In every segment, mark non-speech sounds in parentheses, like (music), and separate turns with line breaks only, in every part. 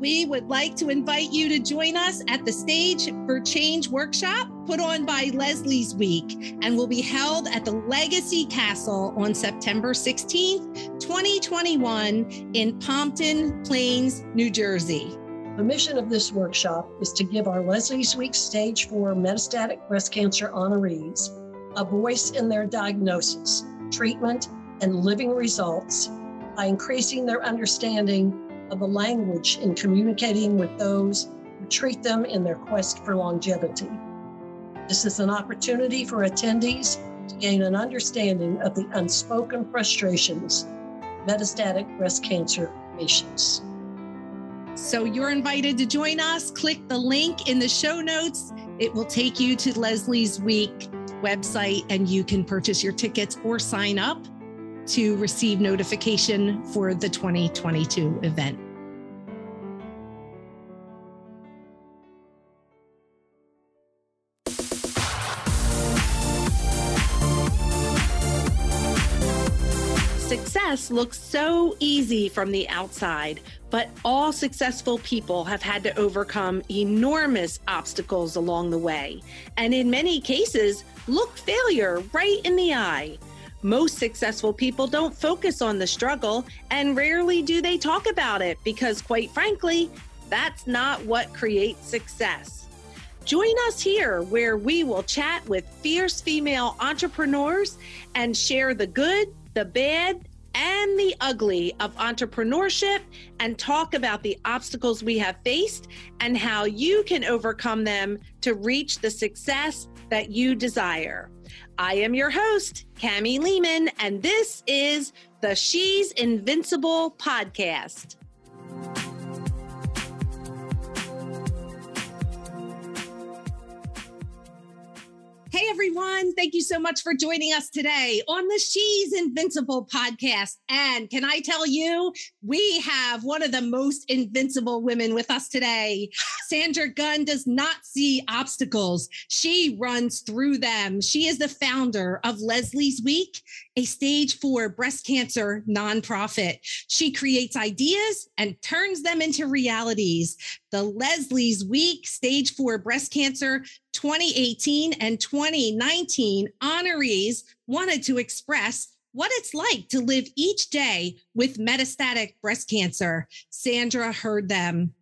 we would like to invite you to join us at the Stage for Change workshop put on by Leslie's Week and will be held at the Legacy Castle on September 16th, 2021 in Pompton Plains, New Jersey.
The mission of this workshop is to give our Leslie's Week Stage 4 metastatic breast cancer honorees a voice in their diagnosis, treatment, and living results by increasing their understanding of the language in communicating with those who treat them in their quest for longevity. This is an opportunity for attendees to gain an understanding of the unspoken frustrations metastatic breast cancer patients.
So you're invited to join us. Click the link in the show notes. It will take you to Leslie's Week website and you can purchase your tickets or sign up to receive notification for the 2022 event. Success looks so easy from the outside, but all successful people have had to overcome enormous obstacles along the way. And in many cases, look failure right in the eye. Most successful people don't focus on the struggle, and rarely do they talk about it because, quite frankly, that's not what creates success. Join us here where we will chat with fierce female entrepreneurs and share the good, the bad, and the ugly of entrepreneurship and talk about the obstacles we have faced and how you can overcome them to reach the success that you desire. I am your host, Cami Lehman, and this is the She's Invincible podcast. Hey everyone, thank you so much for joining us today on the She's Invincible podcast. And can I tell you, we have one of the most invincible women with us today. Sandra Gunn does not see obstacles, she runs through them. She is the founder of Leslie's Week, a stage four breast cancer nonprofit. She creates ideas and turns them into realities. The Leslie's Week Stage Four Breast Cancer 2018 and 2019 honorees wanted to express what it's like to live each day with metastatic breast cancer. Sandra heard them.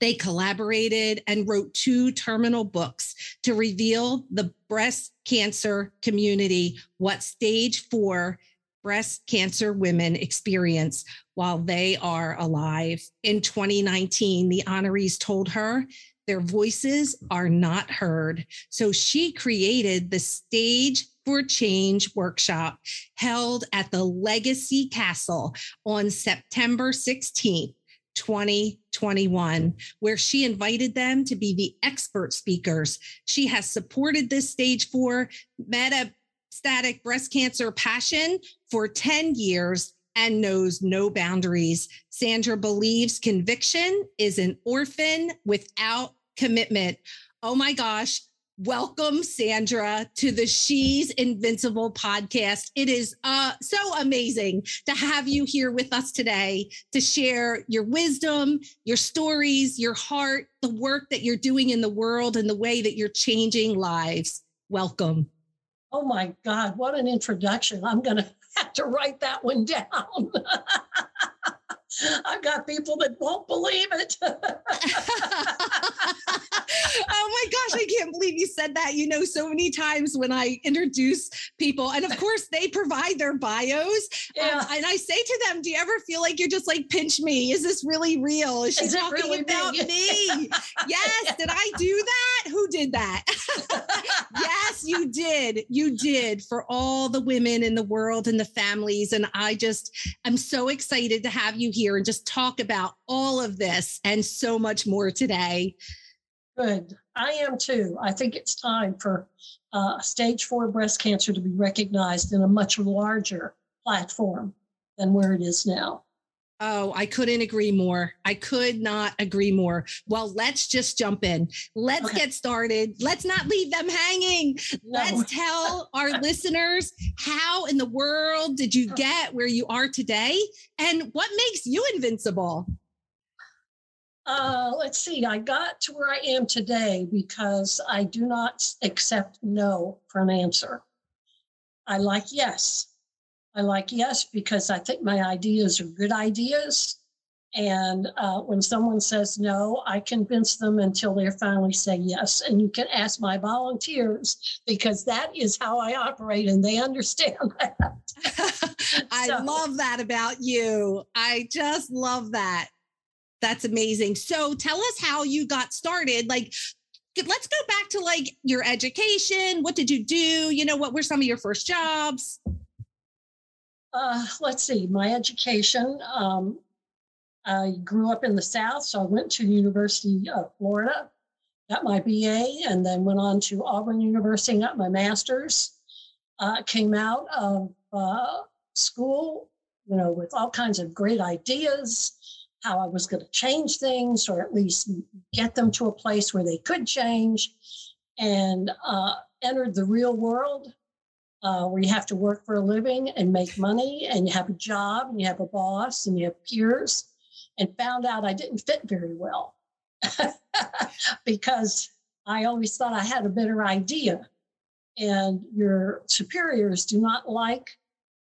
They collaborated and wrote two terminal books to reveal the breast cancer community what stage four breast cancer women experience while they are alive. In 2019, the honorees told her their voices are not heard. So she created the Stage for Change workshop held at the Legacy Castle on September 16th. 2021, where she invited them to be the expert speakers. She has supported this stage for metastatic breast cancer passion for 10 years and knows no boundaries. Sandra believes conviction is an orphan without commitment. Oh my gosh. Welcome, Sandra, to the She's Invincible podcast. It is uh, so amazing to have you here with us today to share your wisdom, your stories, your heart, the work that you're doing in the world, and the way that you're changing lives. Welcome.
Oh my God, what an introduction. I'm going to have (laughs) to write that one down. (laughs) I've got people that won't believe it. (laughs) oh
my gosh, I can't believe you said that. You know, so many times when I introduce people, and of course they provide their bios, um, yeah. um, and I say to them, "Do you ever feel like you're just like pinch me? Is this really real? Is she Is talking really about me? me? yes. Did I do that? Who did that? (laughs) yes, you did. You did for all the women in the world and the families, and I just I'm so excited to have you here here and just talk about all of this and so much more today.
Good. I am too. I think it's time for uh, stage four breast cancer to be recognized in a much larger platform than where it is now.
Oh, I couldn't agree more. I could not agree more. Well, let's just jump in. Let's okay. get started. Let's not leave them hanging. No. Let's tell (laughs) our listeners how in the world did you get where you are today and what makes you invincible?
Uh, let's see. I got to where I am today because I do not accept no for an answer. I like yes. I like yes because I think my ideas are good ideas. And uh, when someone says no, I convince them until they finally say yes. And you can ask my volunteers because that is how I operate and they understand (laughs) that. (laughs)
I so. love that about you. I just love that. That's amazing. So tell us how you got started. Like, let's go back to like your education. What did you do? You know, what were some of your first jobs?
Uh, let's see, my education. Um, I grew up in the South, so I went to University of Florida, got my BA, and then went on to Auburn University, got my master's. Uh, came out of uh, school, you know, with all kinds of great ideas, how I was going to change things, or at least get them to a place where they could change, and uh, entered the real world. Uh, where you have to work for a living and make money, and you have a job, and you have a boss, and you have peers, and found out I didn't fit very well (laughs) because I always thought I had a better idea. And your superiors do not like,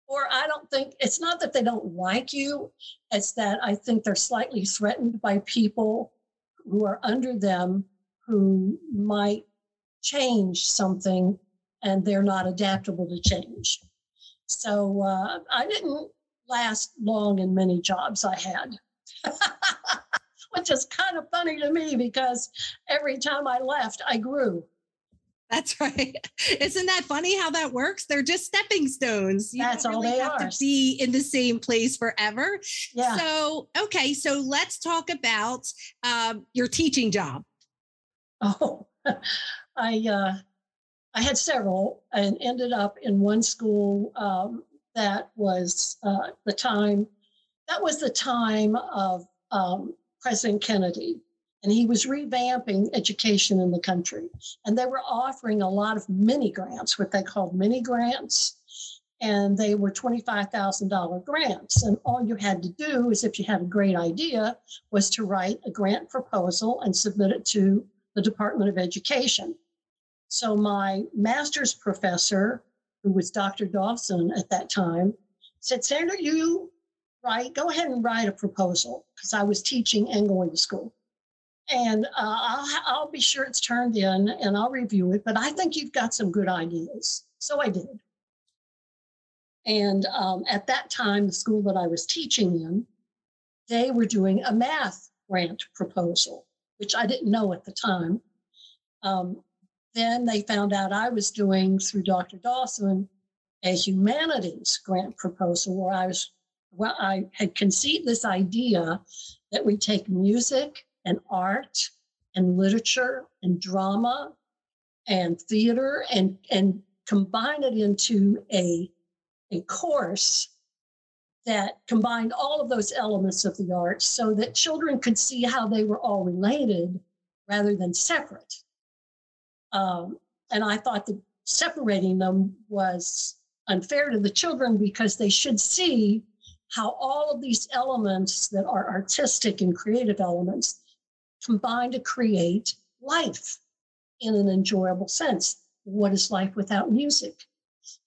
or I don't think it's not that they don't like you, it's that I think they're slightly threatened by people who are under them who might change something and they're not adaptable to change. So uh, I didn't last long in many jobs I had. (laughs) which is kind of funny to me because every time I left, I grew.
That's (laughs) right. Isn't that funny how that works? They're just stepping stones.
You That's all they
have
are.
To be in the same place forever.
Yeah.
So okay, so let's talk about um, your teaching job.
Oh, (laughs) I uh, I had several and ended up in one school um, that was uh, the time that was the time of um, President Kennedy, and he was revamping education in the country. And they were offering a lot of mini grants, what they called mini grants. And they were $25,000 grants. And all you had to do is, if you had a great idea, was to write a grant proposal and submit it to the Department of Education. So my master's professor, who was Dr. Dawson at that time, said, Sandra, you write, go ahead and write a proposal because I was teaching and going to school. And uh, I'll, I'll be sure it's turned in and I'll review it, but I think you've got some good ideas. So I did. And um, at that time, the school that I was teaching in, they were doing a math grant proposal, which I didn't know at the time. Um, then they found out I was doing through Dr. Dawson a humanities grant proposal where I was well, I had conceived this idea that we take music and art and literature and drama and theater and, and combine it into a, a course that combined all of those elements of the arts so that children could see how they were all related rather than separate. Um, and I thought that separating them was unfair to the children because they should see how all of these elements that are artistic and creative elements combine to create life in an enjoyable sense. What is life without music?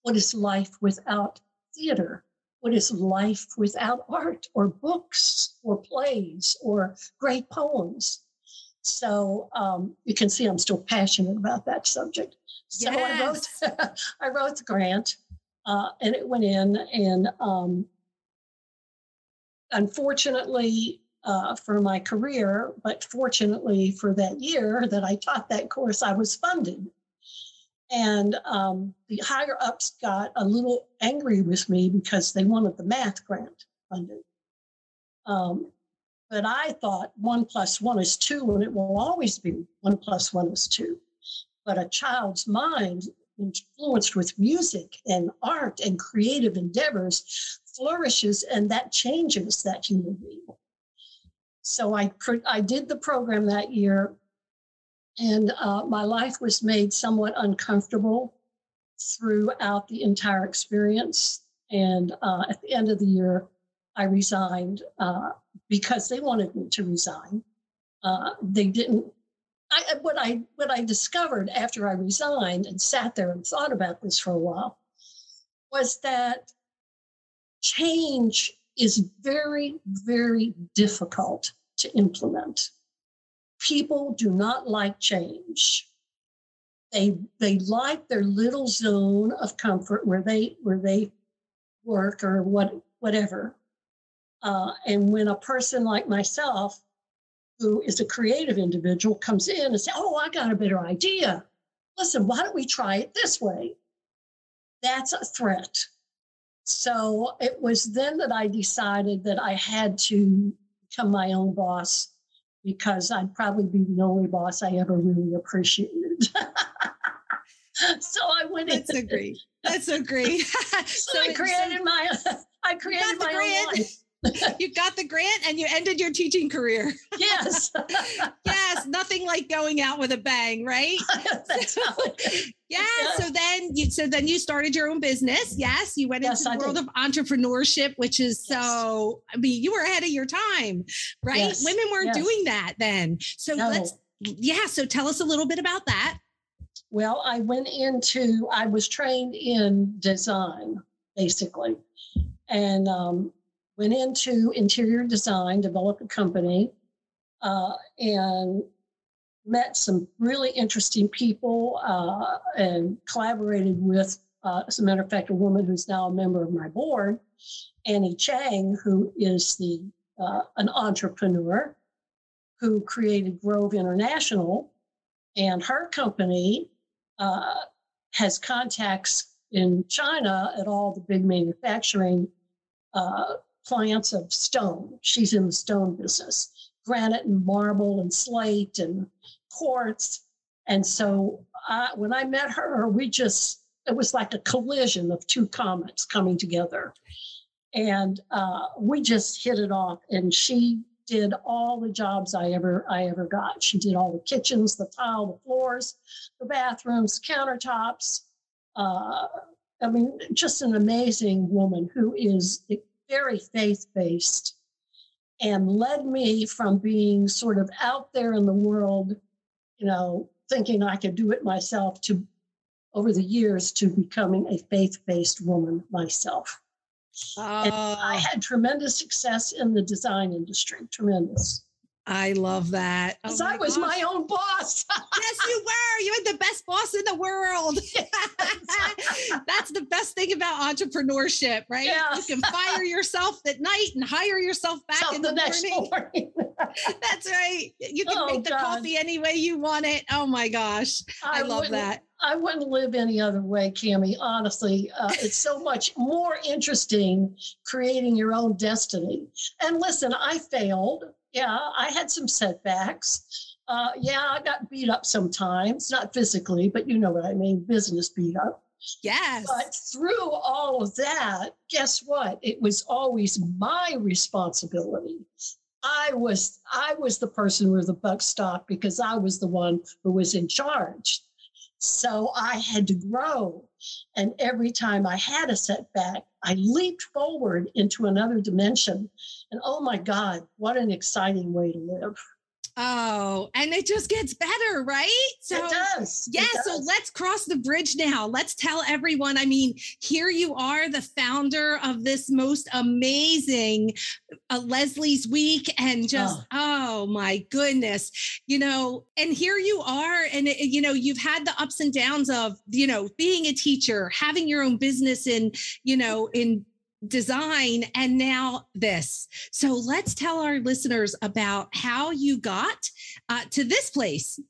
What is life without theater? What is life without art or books or plays or great poems? So um, you can see I'm still passionate about that subject. So yes. I wrote (laughs) I wrote the grant, uh, and it went in, and um, unfortunately uh, for my career, but fortunately for that year that I taught that course, I was funded. And um, the higher ups got a little angry with me because they wanted the math grant funded. Um, but I thought one plus one is two, and it will always be one plus one is two. But a child's mind, influenced with music and art and creative endeavors, flourishes and that changes that human being. So I, I did the program that year and uh, my life was made somewhat uncomfortable throughout the entire experience. And uh, at the end of the year, I resigned uh, because they wanted me to resign. uh, they didn't. I, what I what I discovered after I resigned and sat there and thought about this for a while was that change is very very difficult to implement. People do not like change. They they like their little zone of comfort where they where they work or what whatever. Uh, and when a person like myself, who is a creative individual, comes in and says, "Oh, I got a better idea. Listen, why don't we try it this way?" That's a threat. So it was then that I decided that I had to become my own boss because I'd probably be the only boss I ever really appreciated. (laughs) so I went.
That's so great. That's so great. (laughs) (laughs)
so, so I created my. I created my own life. (laughs)
you got the grant and you ended your teaching career. (laughs)
Yes.
yes. Nothing like going out with a bang, right? (laughs) so, yeah. So then you so then you started your own business. Yes. You went yes, into the I world did. of entrepreneurship, which is yes. so I mean, you were ahead of your time, right? Yes. Women weren't doing that then. So no. let's yeah. So tell us a little bit about that.
Well, I went into, I was trained in design, basically, and um, went into interior design, developed a company, uh, and met some really interesting people uh, and collaborated with, uh, as a matter of fact, a woman who's now a member of my board, Annie Chang, who is the uh, an entrepreneur who created Grove International, and her company uh, has contacts in China at all the big manufacturing uh, plants of stone. She's in the stone business, granite and marble and slate and quartz. And so I, when I met her, we just, it was like a collision of two comets coming together. And uh, we just hit it off. And she did all the jobs I ever I ever got. She did all the kitchens, the tile, the floors, the bathrooms, countertops. Uh, I mean, just an amazing woman who is very faith based and led me from being sort of out there in the world, you know, thinking I could do it myself to over the years to becoming a faith based woman myself. And I oh. had tremendous success in the design industry, tremendous.
I love that.
Because oh I was gosh. my own boss. (laughs)
yes, you were. You had the best boss in the world. (laughs) (laughs) That's the best thing about entrepreneurship, right? Yes. You can fire yourself at night and hire yourself back Self in the, the morning. morning. That's right. You can oh, make the God. coffee any way you want it. Oh my gosh. I, I love that.
I wouldn't live any other way, Cami. Honestly, uh, it's so much more interesting creating your own destiny. And listen, I failed. Yeah, I had some setbacks. Uh, yeah, I got beat up sometimes, not physically, but you know what I mean business beat up.
Yes.
But through all of that, guess what? It was always my responsibility. I was I was the person where the buck stopped because I was the one who was in charge. So I had to grow. And every time I had a setback, I leaped forward into another dimension. And oh my God, what an exciting way to live.
Oh, and it just gets better, right?
So it does.
Yeah.
It does.
So let's cross the bridge now. Let's tell everyone. I mean, here you are, the founder of this most amazing uh, Leslie's Week, and just oh. oh. my goodness, you know. And here you are, and it, you know, you've had the ups and downs of you know being a teacher, having your own business, in you know in design and now this. So let's tell our listeners about how you got uh, to this place.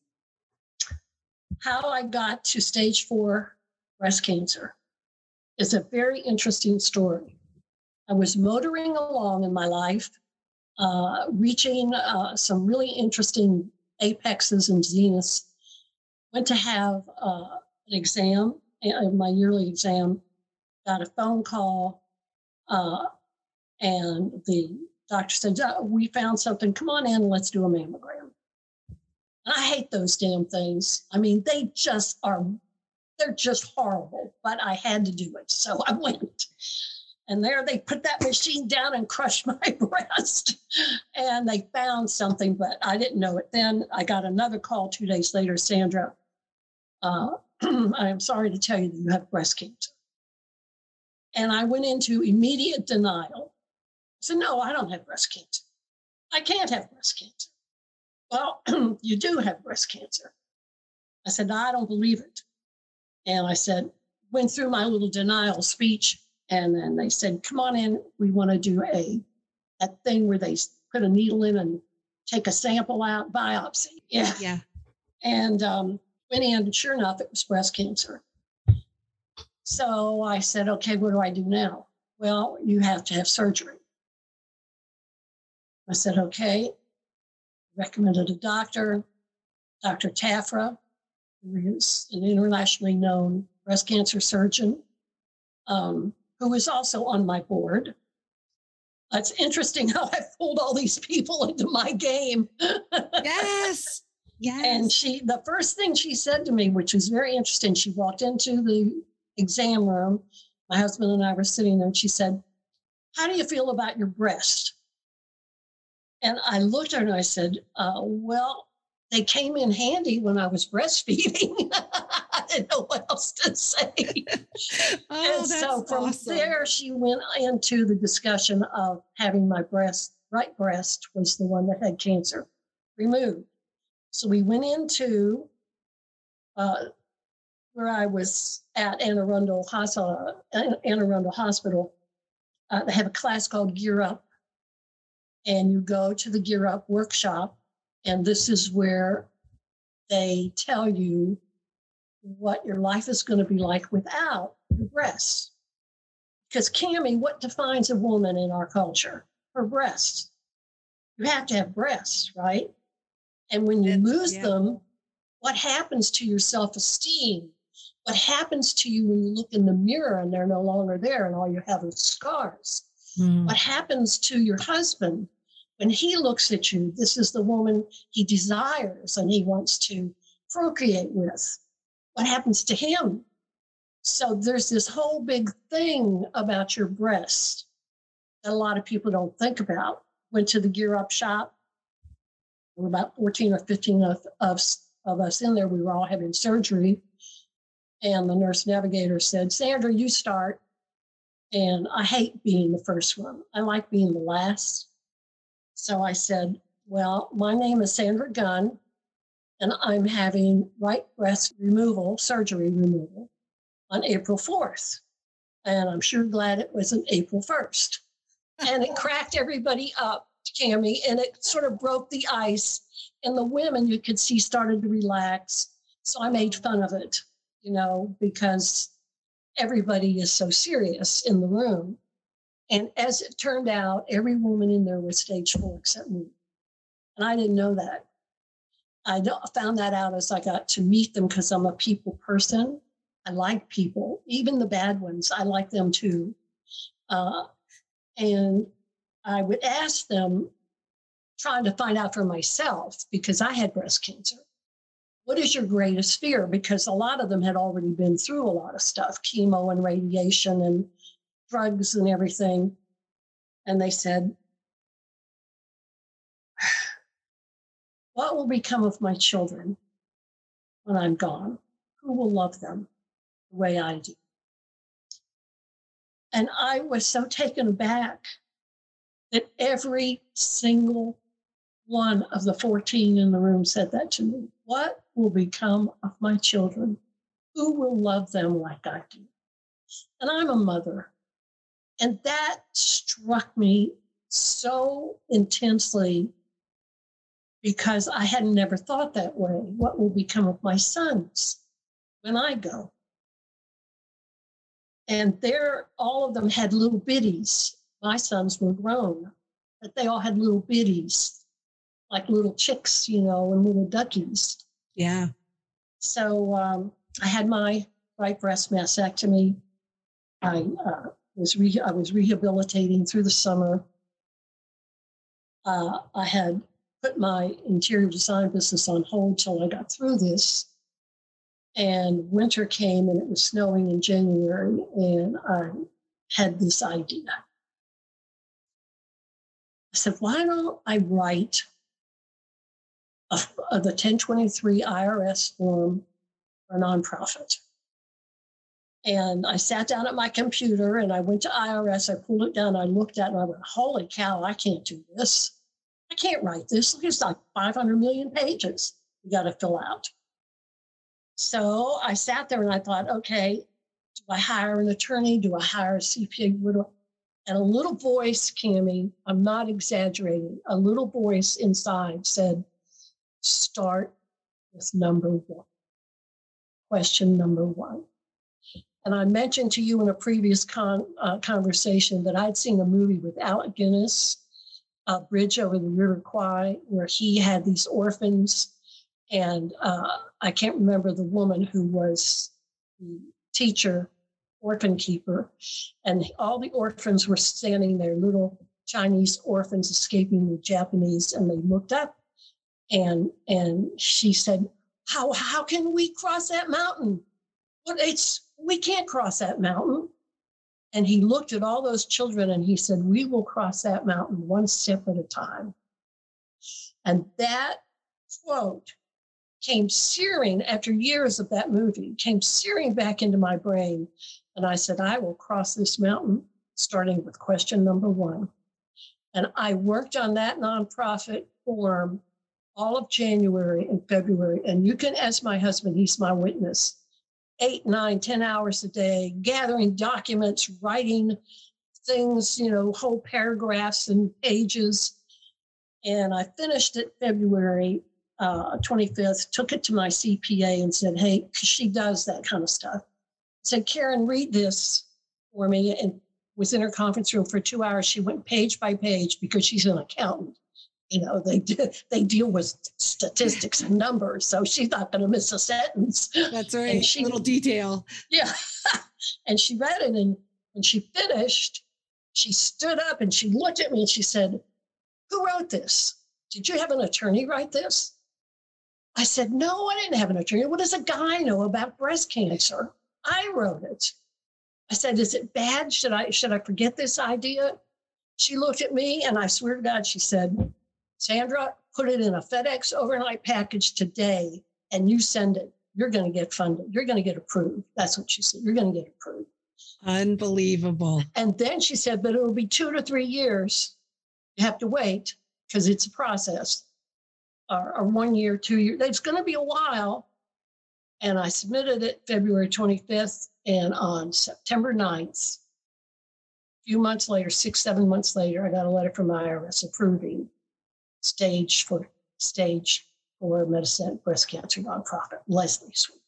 How I got to stage four breast cancer is a very interesting story. I was motoring along in my life, uh, reaching uh, some really interesting apexes and zeniths. Went to have uh, an exam, my yearly exam, got a phone call uh, and the doctor said, oh, We found something. Come on in, let's do a mammogram. And I hate those damn things. I mean, they just are, they're just horrible, but I had to do it. So I went. And there they put that machine down and crushed (laughs) my breast. And they found something, but I didn't know it then. I got another call two days later, Sandra. Uh, (clears throat) I am sorry to tell you that you have breast cancer. And I went into immediate denial. I said, No, I don't have breast cancer. I can't have breast cancer. Well, (clears throat) you do have breast cancer. I said, no, I don't believe it. And I said, went through my little denial speech. And then they said, come on in. We want to do a that thing where they put a needle in and take a sample out, biopsy.
Yeah. (laughs) Yeah.
And um, went in, and sure enough, it was breast cancer. So I said, okay, what do I do now? Well, you have to have surgery. I said, okay. Recommended a doctor, Dr. Tafra, who is an internationally known breast cancer surgeon, um, who is also on my board. It's interesting (laughs) how I pulled all these people into my game.
yes. (laughs) Yes.
And she, the first thing she said to me, which was very interesting, she walked into the exam room. My husband and I were sitting there, and she said, How do you feel about your breast? And I looked at her and I said, uh, Well, they came in handy when I was breastfeeding. (laughs) I didn't know what else to say. (laughs)
oh,
and so from
awesome.
there, she went into the discussion of having my breast, right breast was the one that had cancer removed. So we went into uh, where I was at Anne Arundel Hospital. Anne Arundel Hospital. Uh, they have a class called Gear Up, and you go to the Gear Up workshop, and this is where they tell you what your life is going to be like without your breasts. Because Cami, what defines a woman in our culture? Her breasts. You have to have breasts, right? And when you lose yeah. them, what happens to your self esteem? What happens to you when you look in the mirror and they're no longer there and all you have is scars? Mm. What happens to your husband when he looks at you? This is the woman he desires and he wants to procreate with. What happens to him? So there's this whole big thing about your breast that a lot of people don't think about. Went to the Gear Up shop. There were about 14 or 15 of, of, of us in there. We were all having surgery. And the nurse navigator said, Sandra, you start. And I hate being the first one. I like being the last. So I said, Well, my name is Sandra Gunn, and I'm having right breast removal, surgery removal, on April 4th. And I'm sure glad it wasn't April 1st. And it cracked everybody up, Cami, and it sort of broke the ice. And the women you could see started to relax. So I made fun of it you know, because everybody is so serious in the room. And as it turned out, every woman in there was stage four except me. And I didn't know that. I found that out as I got to meet them because I'm a people person. I like people, even the bad ones. I like them too. Uh, and I would ask them, trying to find out for myself because I had breast cancer what is your greatest fear? Because a lot of them had already been through a lot of stuff, chemo and radiation and drugs and everything. And they said, What will become of my children when I'm gone? Who will love them the way I do? And I was so taken aback that every single one of the 14 in the room said that to me. What will become of my children? Who will love them like I do? And I'm a mother. And that struck me so intensely because I had never thought that way. What will become of my sons when I go? And there, all of them had little biddies. My sons were grown, but they all had little biddies, like little chicks, you know, and little duckies.
Yeah.
So um, I had my right breast mastectomy. I uh, was re- I was rehabilitating through the summer. Uh, I had put my interior design business on hold till I got through this. And winter came and it was snowing in January, and I had this idea. I said, why don't I write a, a, uh, the 1023 IRS form for a nonprofit? And I sat down at my computer and I went to IRS. I pulled it down. I looked at it and I went, holy cow, I can't do this. I can't write this. It's like 500 million pages you got to fill out. So I sat there and I thought, okay, do I hire an attorney? Do I hire a CPA? What do I? And a little voice, Cami, I'm not exaggerating, a little voice inside said, start with number one. Question number one. And I mentioned to you in a previous con, uh, conversation that I'd seen a movie with Alec Guinness, uh, Bridge Over the River Kwai, where he had these orphans. And uh, I can't remember the woman who was the teacher, orphan keeper. And all the orphans were standing there, little Chinese orphans escaping the Japanese. And they looked up and, and she said, how, how can we cross that mountain? Well, it's we can't cross that mountain. And he looked at all those children and he said, We will cross that mountain one step at a time. And that quote came searing after years of that movie, came searing back into my brain. And I said, I will cross this mountain, starting with question number one. And I worked on that nonprofit form all of January and February. And you can ask my husband, he's my witness eight, nine, ten hours a day, gathering documents, writing things, you know, whole paragraphs and pages. And I finished it February uh, 25th, took it to my CPA and said, hey, because she does that kind of stuff. I said, Karen, read this for me. And was in her conference room for two hours. She went page by page because she's an accountant you know they do, they deal with statistics and numbers so she's not going to miss a sentence.
That's right and she, little detail.
Yeah (laughs) and she read it and when she finished she stood up and she looked at me and she said who wrote this? Did you have an attorney write this? I said no i didn't have an attorney. What does a guy know about breast cancer? I wrote it. I said is it bad? Should i should i forget this idea? She looked at me and i swear to god she said Sandra, put it in a FedEx overnight package today and you send it. You're going to get funded. You're going to get approved. That's what she said. You're going to get approved.
Unbelievable.
And then she said, but it'll be two to three years. You have to wait because it's a process, or, or one year, two years. It's going to be a while. And I submitted it February 25th. And on September 9th, a few months later, six, seven months later, I got a letter from IRS approving stage for stage for metastatic breast cancer nonprofit, Leslie's Week.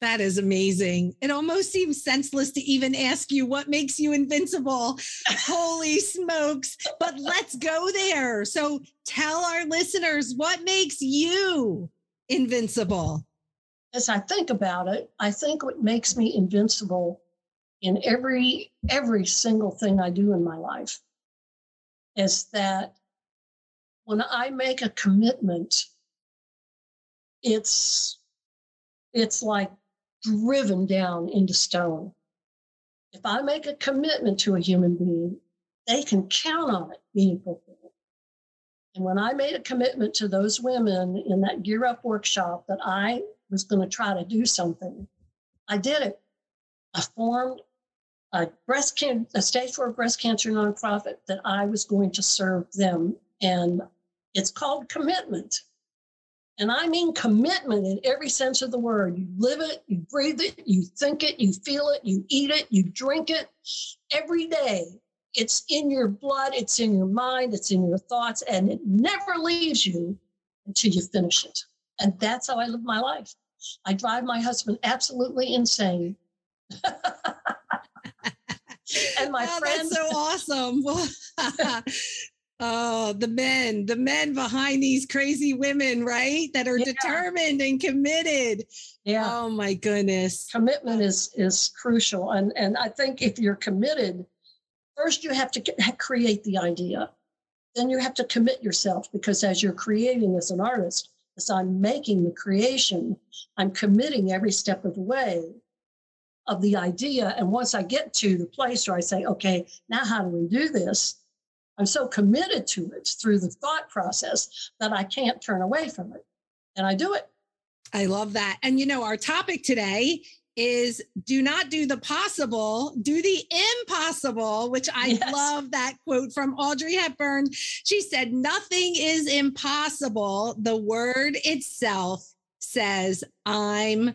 That is amazing. It almost seems senseless to even ask you what makes you invincible. (laughs) Holy smokes. But let's go there. So tell our listeners what makes you invincible.
As I think about it, I think what makes me invincible in every every single thing I do in my life is that when I make a commitment, it's it's like driven down into stone. If I make a commitment to a human being, they can count on it being fulfilled. And when I made a commitment to those women in that Gear Up workshop that I was going to try to do something, I did it. I formed a breast can- a stage four breast cancer nonprofit that I was going to serve them and it's called commitment. And I mean commitment in every sense of the word. You live it, you breathe it, you think it, you feel it, you eat it, you drink it every day. It's in your blood, it's in your mind, it's in your thoughts, and it never leaves you until you finish it. And that's how I live my life. I drive my husband absolutely insane. (laughs) and my oh, friend.
That's so awesome. (laughs) Oh, the men, the men behind these crazy women, right? That are yeah. determined and committed. Yeah. Oh my goodness.
Commitment is is crucial, and and I think if you're committed, first you have to get, create the idea, then you have to commit yourself because as you're creating as an artist, as I'm making the creation, I'm committing every step of the way of the idea. And once I get to the place where I say, okay, now how do we do this? I'm so committed to it through the thought process that I can't turn away from it. And I do it.
I love that. And you know, our topic today is do not do the possible, do the impossible, which I yes. love that quote from Audrey Hepburn. She said, Nothing is impossible. The word itself says, I'm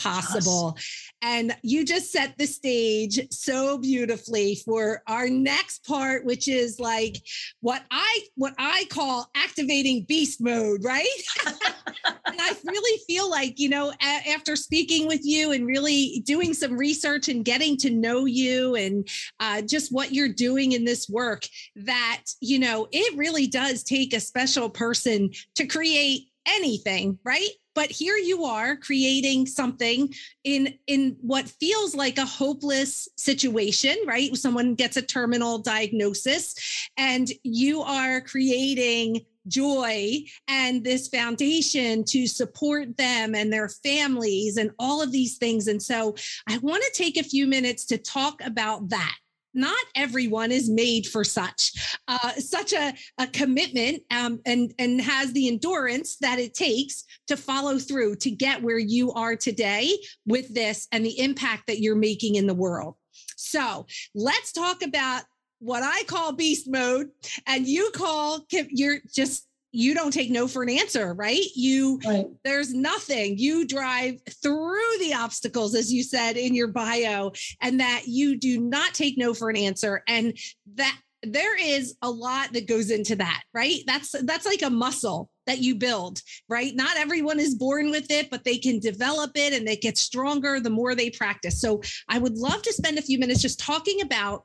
possible. Yes. And you just set the stage so beautifully for our next part, which is like what I what I call activating beast mode, right? (laughs) and I really feel like, you know, a- after speaking with you and really doing some research and getting to know you and uh, just what you're doing in this work, that, you know, it really does take a special person to create anything, right? but here you are creating something in in what feels like a hopeless situation right? Someone gets a terminal diagnosis and you are creating joy and this foundation to support them and their families and all of these things. And so i want to take a few minutes to talk about that not everyone is made for such uh, such a, a commitment um, and and has the endurance that it takes to follow through to get where you are today with this and the impact that you're making in the world. So let's talk about what I call beast mode and you call you're just you don't take no for an answer, right? You right. there's nothing. You drive through the obstacles, as you said in your bio, and that you do not take no for an answer. And that there is a lot that goes into that, right? That's that's like a muscle that you build, right? Not everyone is born with it, but they can develop it and they get stronger the more they practice. So I would love to spend a few minutes just talking about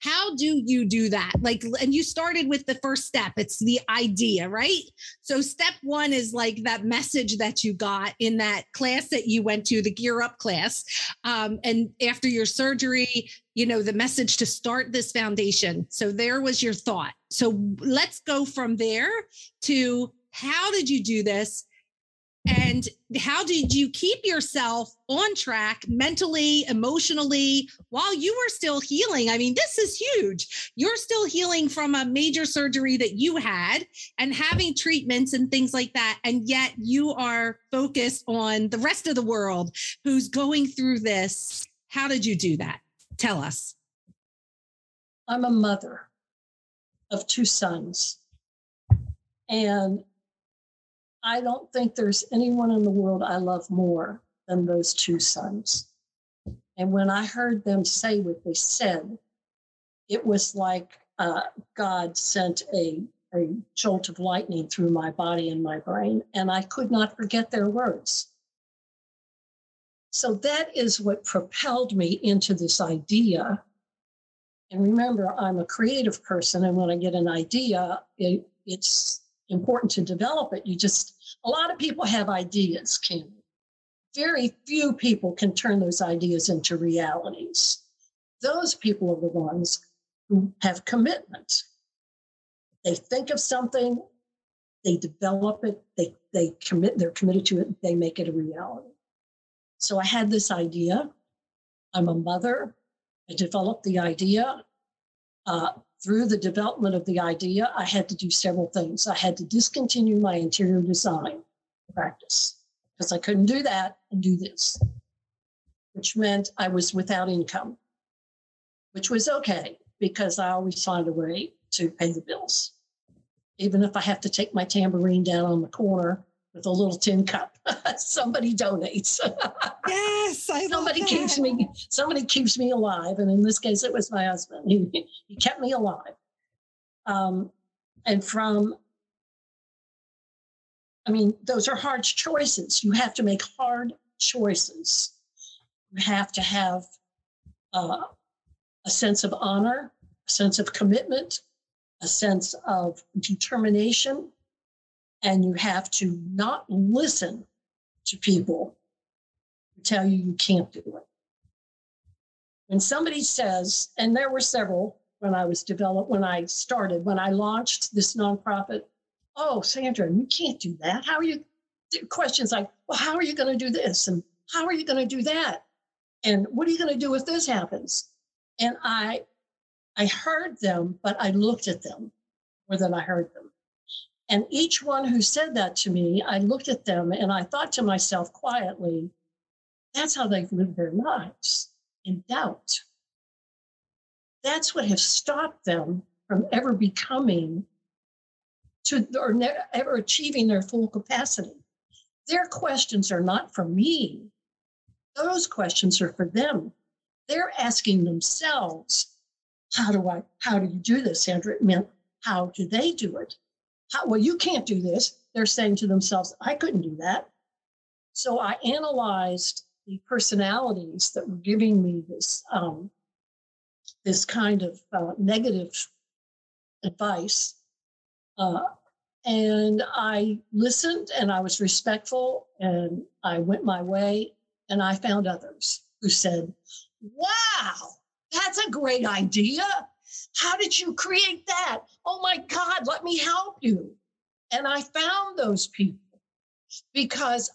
how do you do that? Like and you started with the first step it's the idea right? So step one is like that message that you got in that class that you went to the gear up class um, and after your surgery you know the message to start this foundation. So there was your thought. So let's go from there to how did you do this and how did you keep yourself on track mentally, emotionally while you were still healing? I mean, this is huge. You're still healing from a major surgery that you had and having treatments and things like that. And yet you are focused on the rest of the world who's going through this. How did you do that? Tell us.
I'm a mother of two sons. And I don't think there's anyone in the world I love more than those two sons. And when I heard them say what they said, it was like uh, God sent a, a jolt of lightning through my body and my brain, and I could not forget their words. So that is what propelled me into this idea. And remember, I'm a creative person, and when I get an idea, it, it's important to develop it. You just, a lot of people have ideas, Can Very few people can turn those ideas into realities. Those people are the ones who have commitment. They think of something, they develop it, they, they commit, they're committed to it, they make it a reality. So I had this idea. I'm a mother. I developed the idea. Uh, through the development of the idea, I had to do several things. I had to discontinue my interior design practice because I couldn't do that and do this, which meant I was without income, which was okay because I always find a way to pay the bills. Even if I have to take my tambourine down on the corner with a little tin cup. (laughs) somebody donates. (laughs)
yes, I
somebody keeps me. Somebody keeps me alive, and in this case, it was my husband. He he kept me alive. Um, and from, I mean, those are hard choices. You have to make hard choices. You have to have uh, a sense of honor, a sense of commitment, a sense of determination and you have to not listen to people who tell you you can't do it. When somebody says, and there were several when I was developed, when I started, when I launched this nonprofit, oh, Sandra, you can't do that. How are you? Questions like, well, how are you going to do this? And how are you going to do that? And what are you going to do if this happens? And I, I heard them, but I looked at them more than I heard them. And each one who said that to me, I looked at them and I thought to myself quietly, that's how they've lived their lives in doubt. That's what has stopped them from ever becoming to or ne- ever achieving their full capacity. Their questions are not for me. Those questions are for them. They're asking themselves, how do I, how do you do this, Sandra? It meant, how do they do it? How, well, you can't do this. They're saying to themselves, I couldn't do that. So I analyzed the personalities that were giving me this um, this kind of uh, negative advice. Uh, and I listened and I was respectful and I went my way and I found others who said, Wow, that's a great idea. How did you create that? Oh my God, let me help you. And I found those people because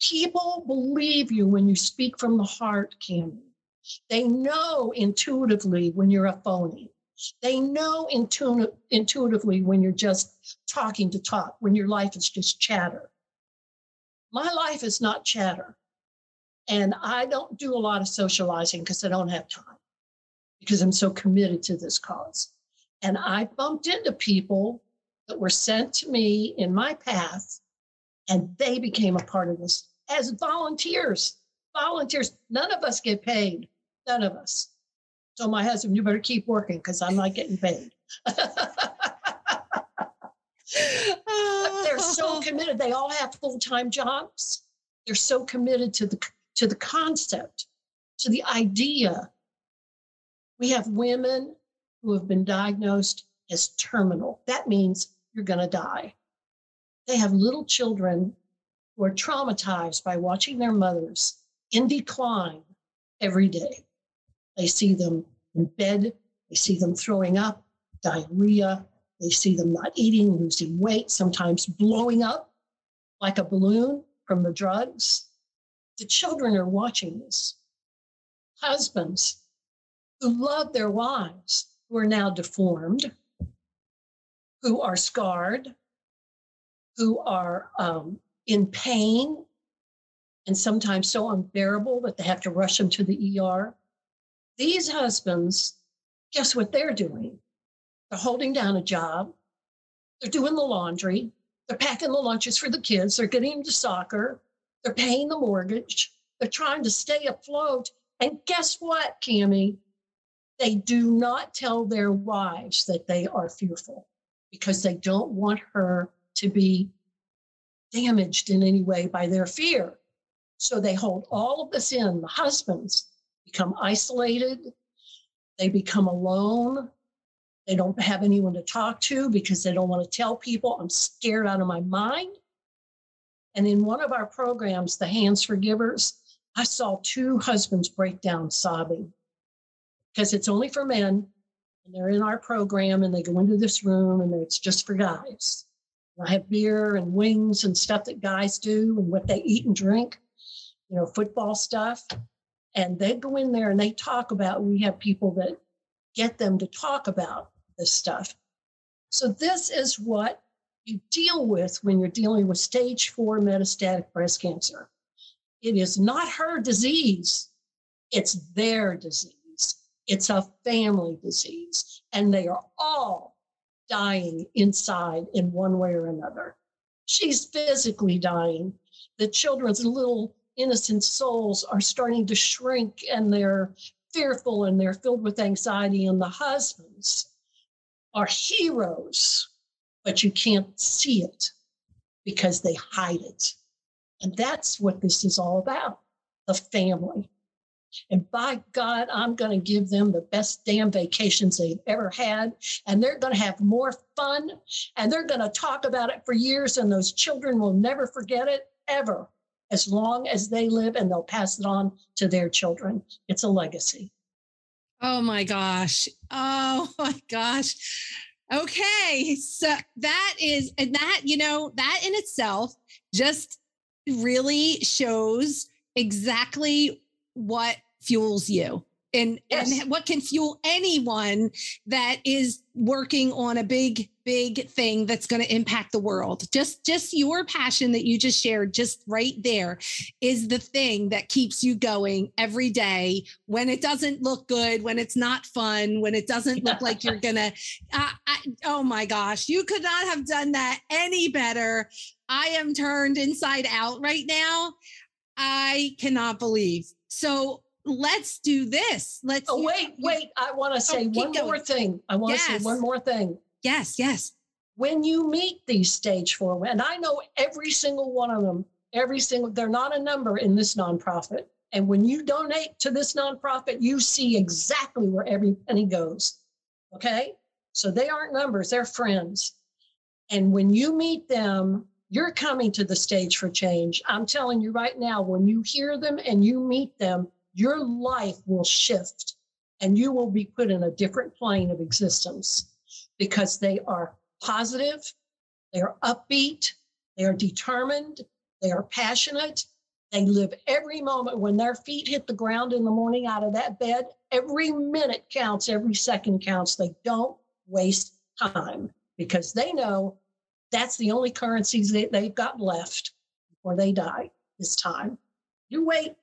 people believe you when you speak from the heart, Candy. They know intuitively when you're a phony. They know intu- intuitively when you're just talking to talk, when your life is just chatter. My life is not chatter. And I don't do a lot of socializing because I don't have time, because I'm so committed to this cause. And I bumped into people that were sent to me in my path, and they became a part of this as volunteers. Volunteers, none of us get paid. None of us. So my husband, you better keep working because I'm not getting paid. (laughs) they're so (laughs) committed. They all have full-time jobs. They're so committed to the to the concept, to the idea. We have women who have been diagnosed as terminal. That means you're going to die. They have little children who are traumatized by watching their mothers in decline every day. They see them in bed, they see them throwing up, diarrhea, they see them not eating, losing weight, sometimes blowing up like a balloon from the drugs. The children are watching this. Husbands who love their wives, who are now deformed, who are scarred, who are um, in pain, and sometimes so unbearable that they have to rush them to the ER. These husbands, guess what they're doing? They're holding down a job, they're doing the laundry, they're packing the lunches for the kids, they're getting them to soccer, they're paying the mortgage, they're trying to stay afloat. And guess what, Cami? They do not tell their wives that they are fearful because they don't want her to be damaged in any way by their fear. So they hold all of this in. The husbands, become isolated, they become alone. They don't have anyone to talk to because they don't want to tell people, I'm scared out of my mind. And in one of our programs, The Hands for Givers, I saw two husbands break down sobbing because it's only for men. And they're in our program and they go into this room and it's just for guys. I have beer and wings and stuff that guys do and what they eat and drink, you know, football stuff and they go in there and they talk about we have people that get them to talk about this stuff so this is what you deal with when you're dealing with stage four metastatic breast cancer it is not her disease it's their disease it's a family disease and they are all dying inside in one way or another she's physically dying the children's little innocent souls are starting to shrink and they're fearful and they're filled with anxiety. And the husbands are heroes, but you can't see it because they hide it. And that's what this is all about the family. And by God, I'm going to give them the best damn vacations they've ever had. And they're going to have more fun. And they're going to talk about it for years. And those children will never forget it ever as long as they live and they'll pass it on to their children. It's a legacy.
Oh my gosh. Oh (laughs) my gosh. Okay. So that is, and that, you know, that in itself just really shows exactly what fuels you and yes. and what can fuel anyone that is working on a big big thing that's going to impact the world. Just just your passion that you just shared just right there is the thing that keeps you going every day when it doesn't look good when it's not fun when it doesn't look like you're gonna (laughs) uh, I, oh my gosh you could not have done that any better. I am turned inside out right now. I cannot believe so let's do this. Let's.
Oh, wait, wait. I want to oh, say oh, one going. more thing. I want to yes. say one more thing.
Yes, yes.
When you meet these stage four, and I know every single one of them, every single, they're not a number in this nonprofit. And when you donate to this nonprofit, you see exactly where every penny goes. Okay. So they aren't numbers, they're friends. And when you meet them, you're coming to the stage for change. I'm telling you right now, when you hear them and you meet them, your life will shift and you will be put in a different plane of existence because they are positive, they are upbeat, they are determined, they are passionate. They live every moment when their feet hit the ground in the morning out of that bed. Every minute counts, every second counts. They don't waste time because they know that's the only currencies they, they've got left before they die is time. You wait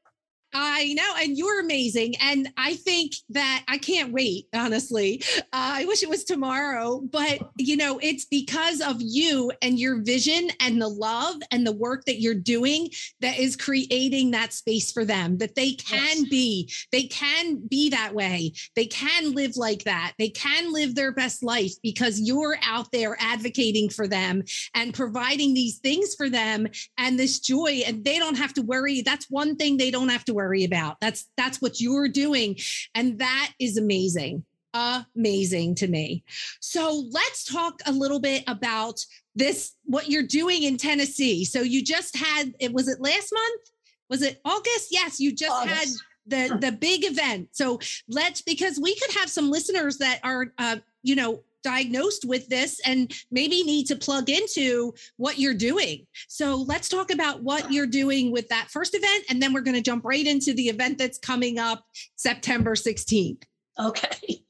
I know, and you're amazing. And I think that I can't wait, honestly. Uh, I wish it was tomorrow, but you know, it's because of you and your vision and the love and the work that you're doing that is creating that space for them that they can yes. be, they can be that way. They can live like that. They can live their best life because you're out there advocating for them and providing these things for them and this joy. And they don't have to worry. That's one thing they don't have to worry worry about. That's that's what you're doing and that is amazing. Amazing to me. So let's talk a little bit about this what you're doing in Tennessee. So you just had it was it last month? Was it August? Yes, you just August. had the the big event. So let's because we could have some listeners that are uh, you know diagnosed with this and maybe need to plug into what you're doing. So let's talk about what you're doing with that first event, and then we're going to jump right into the event that's coming up September 16th.
Okay.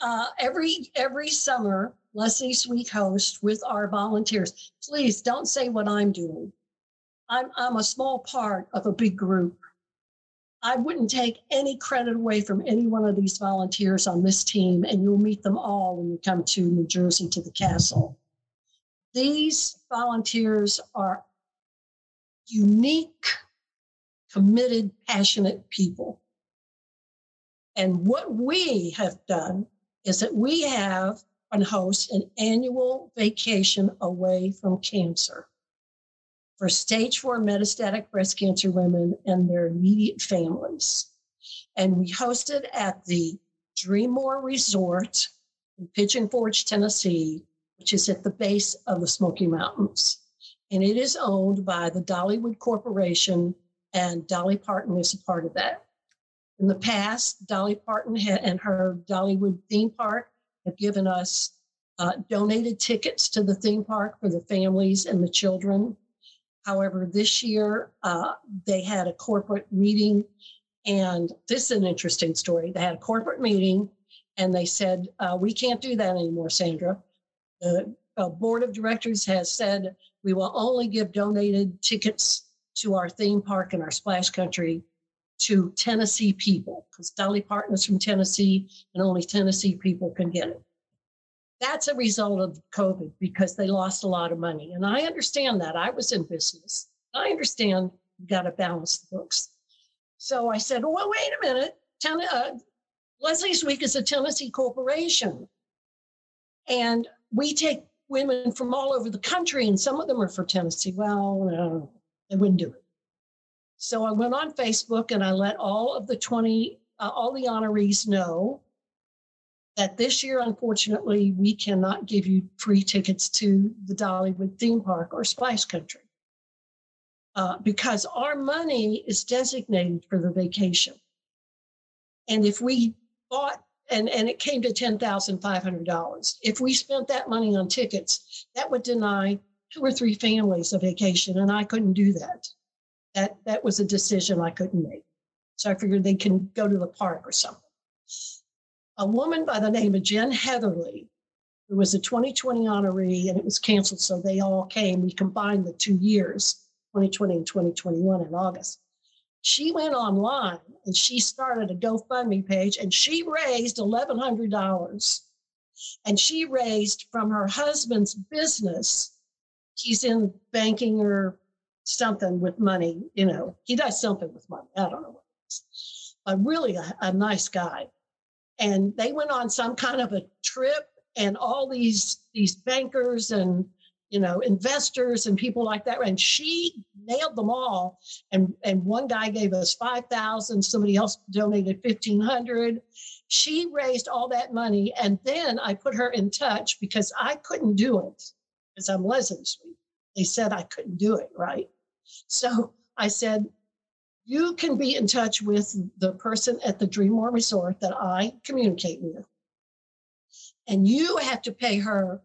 Uh, every every summer, Leslie's Week hosts with our volunteers. Please don't say what I'm doing. I'm I'm a small part of a big group I wouldn't take any credit away from any one of these volunteers on this team, and you'll meet them all when you come to New Jersey to the castle. These volunteers are unique, committed, passionate people. And what we have done is that we have and host an annual vacation away from cancer for stage four metastatic breast cancer women and their immediate families. And we hosted at the Dreammore Resort in Pigeon Forge, Tennessee, which is at the base of the Smoky Mountains. And it is owned by the Dollywood Corporation, and Dolly Parton is a part of that. In the past, Dolly Parton and her Dollywood theme park have given us uh, donated tickets to the theme park for the families and the children. However, this year uh, they had a corporate meeting, and this is an interesting story. They had a corporate meeting, and they said, uh, We can't do that anymore, Sandra. The uh, board of directors has said we will only give donated tickets to our theme park and our splash country to Tennessee people because Dolly Parton is from Tennessee and only Tennessee people can get it. That's a result of COVID because they lost a lot of money. And I understand that. I was in business. I understand you got to balance the books. So I said, well, wait a minute. Ten- uh, Leslie's Week is a Tennessee corporation. And we take women from all over the country, and some of them are for Tennessee. Well, no, they wouldn't do it. So I went on Facebook and I let all of the 20, uh, all the honorees know that this year, unfortunately, we cannot give you free tickets to the Dollywood theme park or Splash Country uh, because our money is designated for the vacation. And if we bought, and, and it came to $10,500, if we spent that money on tickets, that would deny two or three families a vacation, and I couldn't do that. That, that was a decision I couldn't make. So I figured they can go to the park or something. A woman by the name of Jen Heatherly, who was a 2020 honoree, and it was canceled, so they all came. We combined the two years, 2020 and 2021 in August. She went online and she started a GoFundMe page and she raised $1,100. And she raised from her husband's business. He's in banking or something with money, you know, he does something with money. I don't know what it is, but really a, a nice guy. And they went on some kind of a trip and all these these bankers and you know, investors and people like that. And she nailed them all. And and one guy gave us five thousand, somebody else donated fifteen hundred. She raised all that money, and then I put her in touch because I couldn't do it because I'm Leslie. They said I couldn't do it, right? So I said, you can be in touch with the person at the Dreammore Resort that I communicate with. And you have to pay her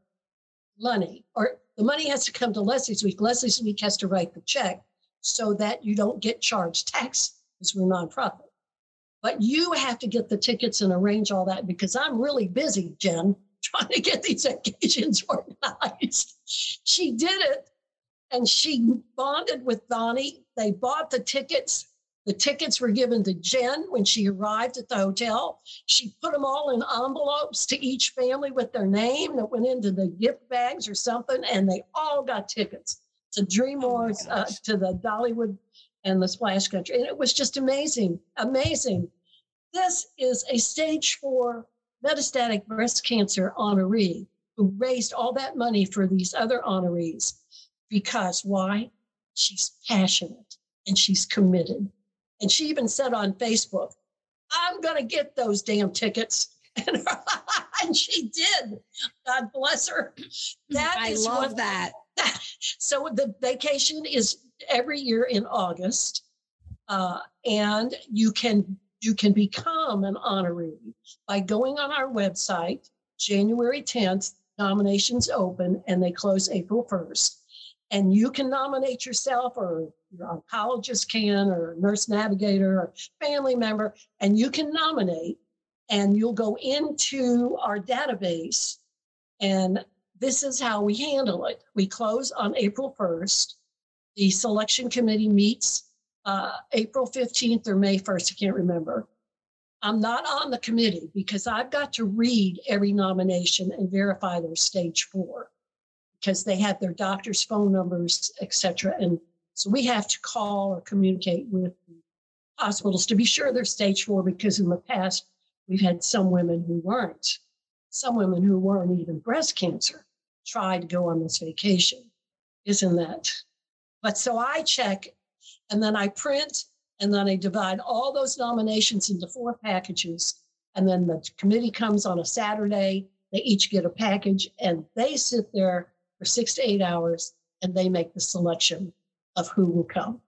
money or the money has to come to Leslie's Week. Leslie's Week has to write the check so that you don't get charged tax because we're nonprofit. But you have to get the tickets and arrange all that because I'm really busy, Jen, (laughs) trying to get these occasions organized. She did it and she bonded with Donnie. They bought the tickets the tickets were given to Jen when she arrived at the hotel. She put them all in envelopes to each family with their name that went into the gift bags or something, and they all got tickets to Dreammores, oh uh, to the Dollywood and the Splash Country. And it was just amazing, amazing. This is a stage four metastatic breast cancer honoree who raised all that money for these other honorees because why? She's passionate and she's committed and she even said on Facebook, I'm going to get those damn tickets. (laughs) And, (laughs) and she did. God bless her.
That I love what, that. that. (laughs)
So the vacation is every year in August. Uh, and you can you can become an honoree by going on our website January 10th nominations open and they close April 1st and you can nominate yourself or your oncologist can or nurse navigator or family member and you can nominate and you'll go into our database. And this is how we handle it. We close on april 1st the selection committee meets uh, april 15th or may 1st i can't remember. I'm not on the committee because i've got to read every nomination and verify their stage four because they have their doctor's phone numbers, etc. And so we have to call or communicate with hospitals to be sure they're stage four because in the past we've had some women who weren't, some women who weren't even breast cancer try to go on this vacation. Isn't that? But so I check and then I print and then I divide all those nominations into four packages. And then the committee comes on a Saturday. They each get a package and they sit there for six to eight hours and they make the selection of who will come.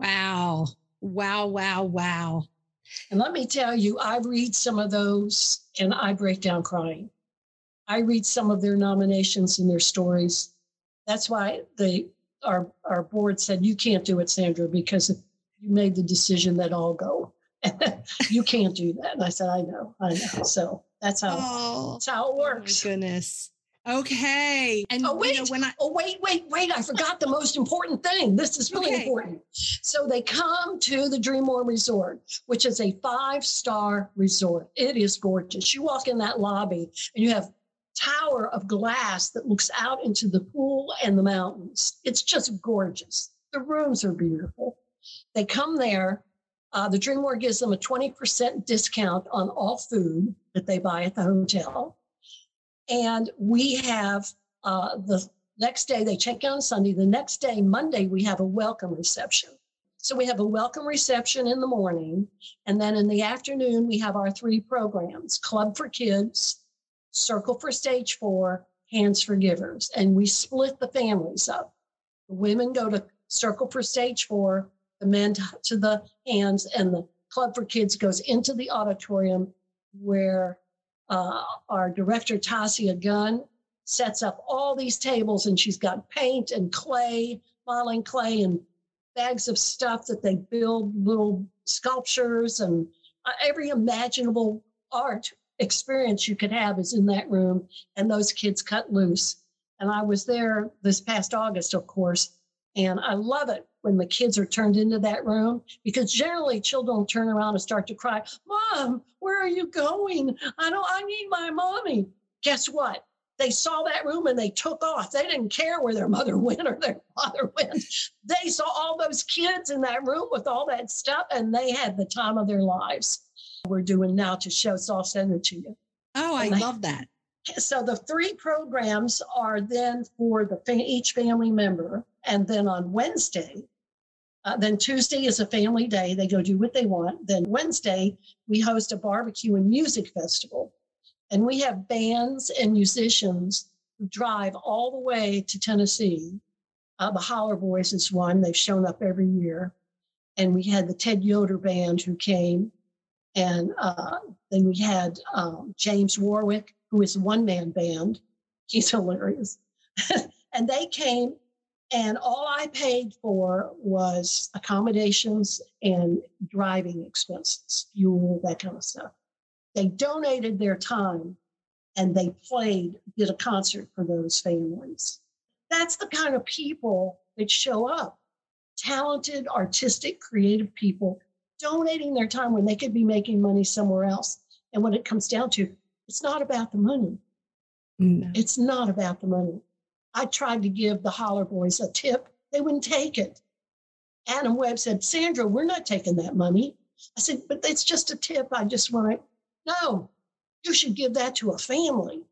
Wow. Wow, wow, wow.
And let me tell you, I read some of those and I break down crying. I read some of their nominations and their stories. That's why they our our board said you can't do it, Sandra, because if you made the decision that I'll go. (laughs) you can't do that. And I said, I know, I know. So that's how oh, that's how it works.
Oh my goodness. Okay.
And oh wait, you know, when I oh wait, wait, wait! I forgot the most important thing. This is really okay. important. So they come to the Dreammore Resort, which is a five-star resort. It is gorgeous. You walk in that lobby, and you have tower of glass that looks out into the pool and the mountains. It's just gorgeous. The rooms are beautiful. They come there. Uh, the Dreammore gives them a 20% discount on all food that they buy at the hotel. And we have uh, the next day, they check on Sunday. The next day, Monday, we have a welcome reception. So we have a welcome reception in the morning. And then in the afternoon, we have our three programs Club for Kids, Circle for Stage Four, Hands for Givers. And we split the families up. The women go to Circle for Stage Four, the men to the hands, and the Club for Kids goes into the auditorium where uh, our director, Tasia Gunn, sets up all these tables and she's got paint and clay, modeling clay and bags of stuff that they build little sculptures and uh, every imaginable art experience you could have is in that room, and those kids cut loose. And I was there this past August, of course, and I love it when the kids are turned into that room because generally children turn around and start to cry, Mom, where are you going? I don't, I need my mommy. Guess what? They saw that room and they took off. They didn't care where their mother (laughs) went or their father went. They saw all those kids in that room with all that stuff and they had the time of their lives. We're doing now to show, so I'll send it to you.
Oh, I love that.
So the three programs are then for the each family member, and then on Wednesday, uh, then Tuesday is a family day. They go do what they want. Then Wednesday, we host a barbecue and music festival. And we have bands and musicians who drive all the way to Tennessee. Uh, the Holler Boys is one, they've shown up every year. And we had the Ted Yoder Band who came. And uh, then we had um, James Warwick, who is a one man band. He's hilarious. (laughs) and they came, and all I paid for was accommodations and driving expenses, fuel, that kind of stuff. They donated their time and they played, did a concert for those families. That's the kind of people that show up talented, artistic, creative people donating their time when they could be making money somewhere else. And when it comes down to, it's not about the money. No. It's not about the money. I tried to give the Holler Boys a tip, they wouldn't take it. Adam Webb said, Sandra, we're not taking that money. I said, but it's just a tip. I just want to, no, you should give that to a family.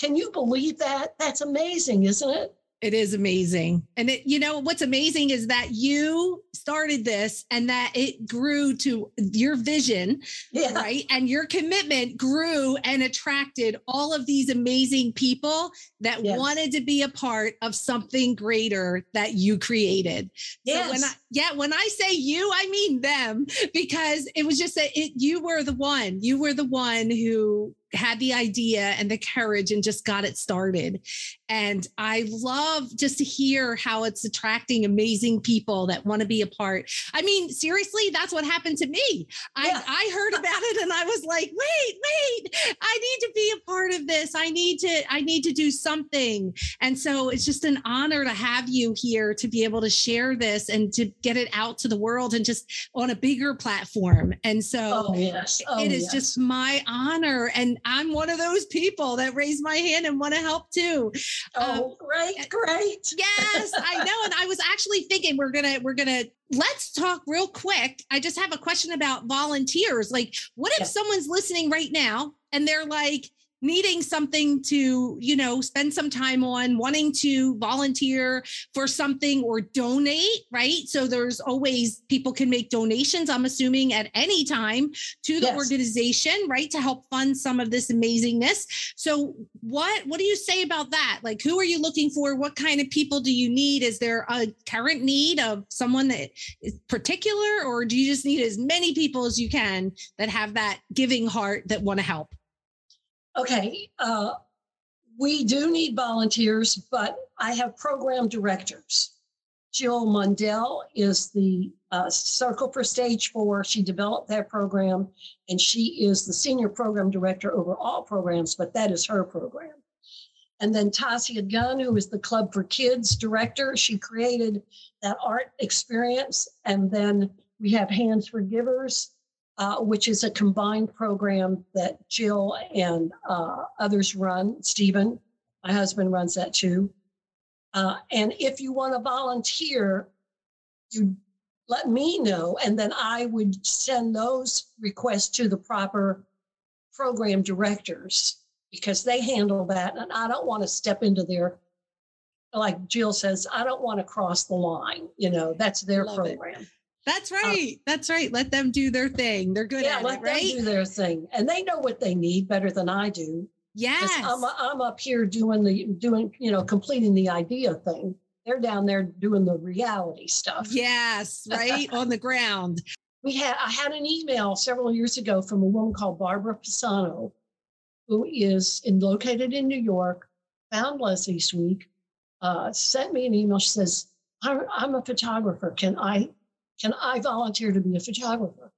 Can you believe that? That's amazing, isn't it?
It is amazing. And it, you know, what's amazing is that you started this and that it grew to your vision, yeah. right? And your commitment grew and attracted all of these amazing people that yes. wanted to be a part of something greater that you created. Yes. So when I, yeah, when I say you, I mean them because it was just that it, you were the one, you were the one who had the idea and the courage and just got it started. And I love just to hear how it's attracting amazing people that want to be a part. I mean, seriously, that's what happened to me. Yeah. I, I heard (laughs) about it and I was like, wait, wait, I need to be a part of this. I need to, I need to do something. And so it's just an honor to have you here to be able to share this and to get it out to the world and just on a bigger platform. And so
oh, yes. oh,
it is yes. just my honor. And I'm one of those people that raise my hand and want to help too.
Oh, um, great, great.
Yes, I (laughs) know. And I was actually thinking we're gonna we're gonna let's talk real quick. I just have a question about volunteers. Like, what if yeah. someone's listening right now and they're like, needing something to, you know, spend some time on, wanting to volunteer for something or donate, right? So there's always people can make donations, I'm assuming at any time to the yes. organization, right? To help fund some of this amazingness. So what what do you say about that? Like who are you looking for? What kind of people do you need? Is there a current need of someone that is particular or do you just need as many people as you can that have that giving heart that want to help?
Okay, uh, we do need volunteers, but I have program directors. Jill Mundell is the uh, Circle for Stage Four. She developed that program, and she is the senior program director over all programs, but that is her program. And then Tasia Gunn, who is the Club for Kids director, she created that art experience. And then we have Hands for Givers, uh, which is a combined program that Jill and uh, others run. Stephen, my husband, runs that too. Uh, and if you want to volunteer, you let me know, and then I would send those requests to the proper program directors because they handle that. And I don't want to step into their, like Jill says, I don't want to cross the line. You know, that's their Love program. It.
That's uh, right. That's right. Let them do their thing. They're good yeah, at
let
it, right?
Them do their thing, and they know what they need better than I do.
Yes,
I'm, I'm up here doing the doing you know completing the idea thing. They're down there doing the reality stuff.
Yes, right on the ground.
We had I had an email several years ago from a woman called Barbara Pisano, who is in, located in New York. Found Leslie this week. Uh, sent me an email. She says, I'm a photographer. Can I can I volunteer to be a photographer?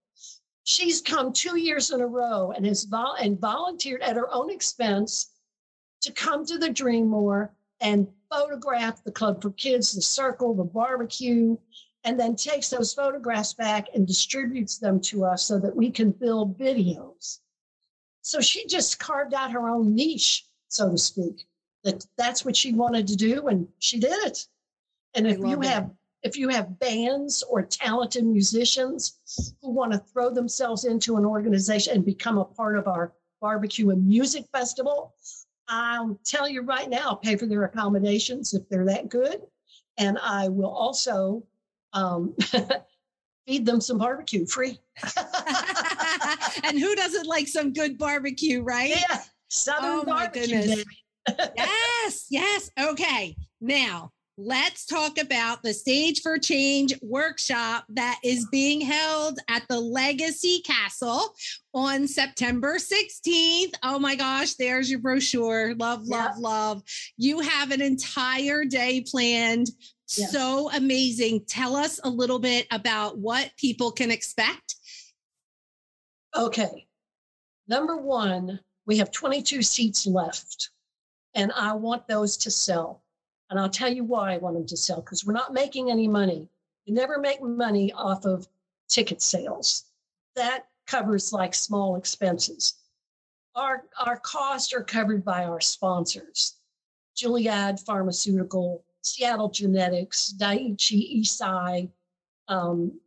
She's come two years in a row and has vol- and volunteered at her own expense to come to the Dream More and photograph the Club for Kids, the circle, the barbecue, and then takes those photographs back and distributes them to us so that we can build videos. So she just carved out her own niche, so to speak. That that's what she wanted to do, and she did it. And if you have if you have bands or talented musicians who want to throw themselves into an organization and become a part of our barbecue and music festival, I'll tell you right now, I'll pay for their accommodations if they're that good. And I will also um, (laughs) feed them some barbecue free. (laughs)
and who doesn't like some good barbecue, right?
Yeah, Southern oh, barbecue. (laughs)
yes, yes. Okay. Now, let's talk about the Stage for Change workshop that is being held at the Legacy Castle on September 16th. Oh my gosh, there's your brochure. Love, love, yeah. love. You have an entire day planned. So amazing. Tell us a little bit about what people can expect.
Okay. Number one, we have 22 seats left, and I want those to sell. And I'll tell you why I want them to sell because we're not making any money. We never make money off of ticket sales. That covers like small expenses. Our, our costs are covered by our sponsors Gilead Pharmaceutical, Seattle Genetics, Daiichi Eisai, um,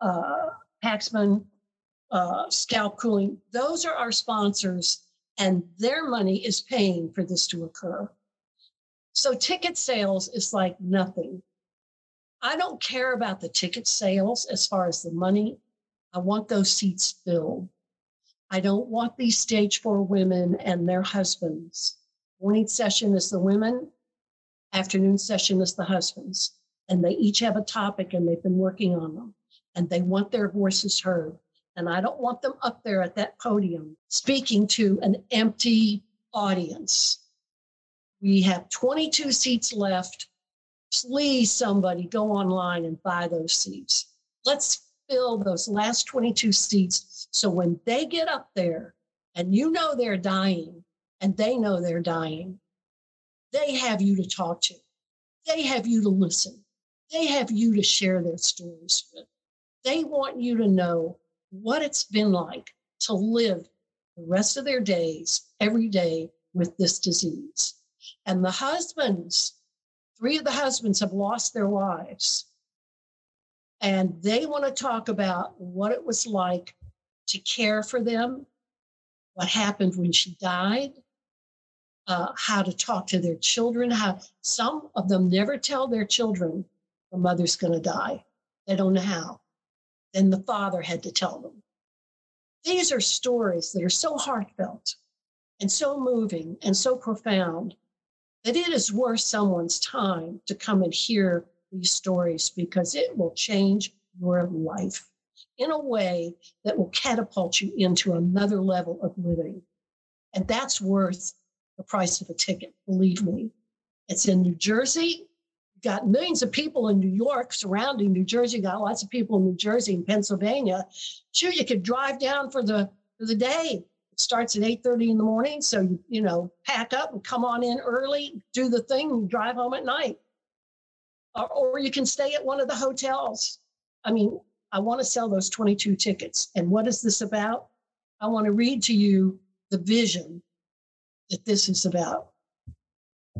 uh, Paxman, uh, Scalp Cooling. Those are our sponsors, and their money is paying for this to occur. So ticket sales is like nothing. I don't care about the ticket sales as far as the money. I want those seats filled. I don't want these stage four women and their husbands. Morning session is the women, afternoon session is the husbands. And they each have a topic and they've been working on them and they want their voices heard. And I don't want them up there at that podium speaking to an empty audience. We have 22 seats left. Please, somebody go online and buy those seats. Let's fill those last 22 seats so when they get up there and you know they're dying and they know they're dying, they have you to talk to. They have you to listen. They have you to share their stories with. They want you to know what it's been like to live the rest of their days every day with this disease. And the husbands, three of the husbands have lost their wives. And they want to talk about what it was like to care for them, what happened when she died, uh, how to talk to their children. How some of them never tell their children the mother's going to die. They don't know how. Then the father had to tell them. These are stories that are so heartfelt and so moving and so profound that it is worth someone's time to come and hear these stories because it will change your life in a way that will catapult you into another level of living. And that's worth the price of a ticket, believe me. It's in New Jersey. You've got millions of people in New York surrounding New Jersey. You've got lots of people in New Jersey and Pennsylvania. Sure, you could drive down for the for the day starts at 8.30 in the morning so you, you know pack up and come on in early do the thing and drive home at night. Or, or you can stay at one of the hotels. I mean i want to sell those 22 tickets and what is this about? I want to read to you the vision that this is about.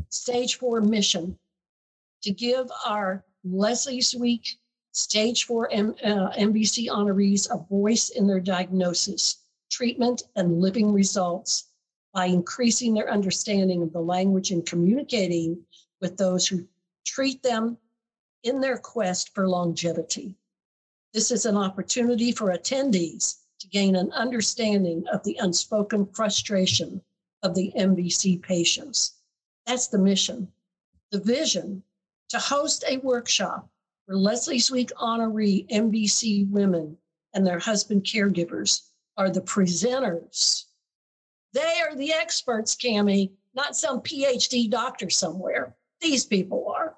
Stage four mission to give our leslie's week stage four M, uh, MBC honorees a voice in their diagnosis treatment, and living results by increasing their understanding of the language and communicating with those who treat them in their quest for longevity. This is an opportunity for attendees to gain an understanding of the unspoken frustration of the MBC patients. That's the mission. The vision to host a workshop for Leslie's Week honoree MBC women and their husband caregivers are the presenters. They are the experts, Cami, not some PhD doctor somewhere. These people are.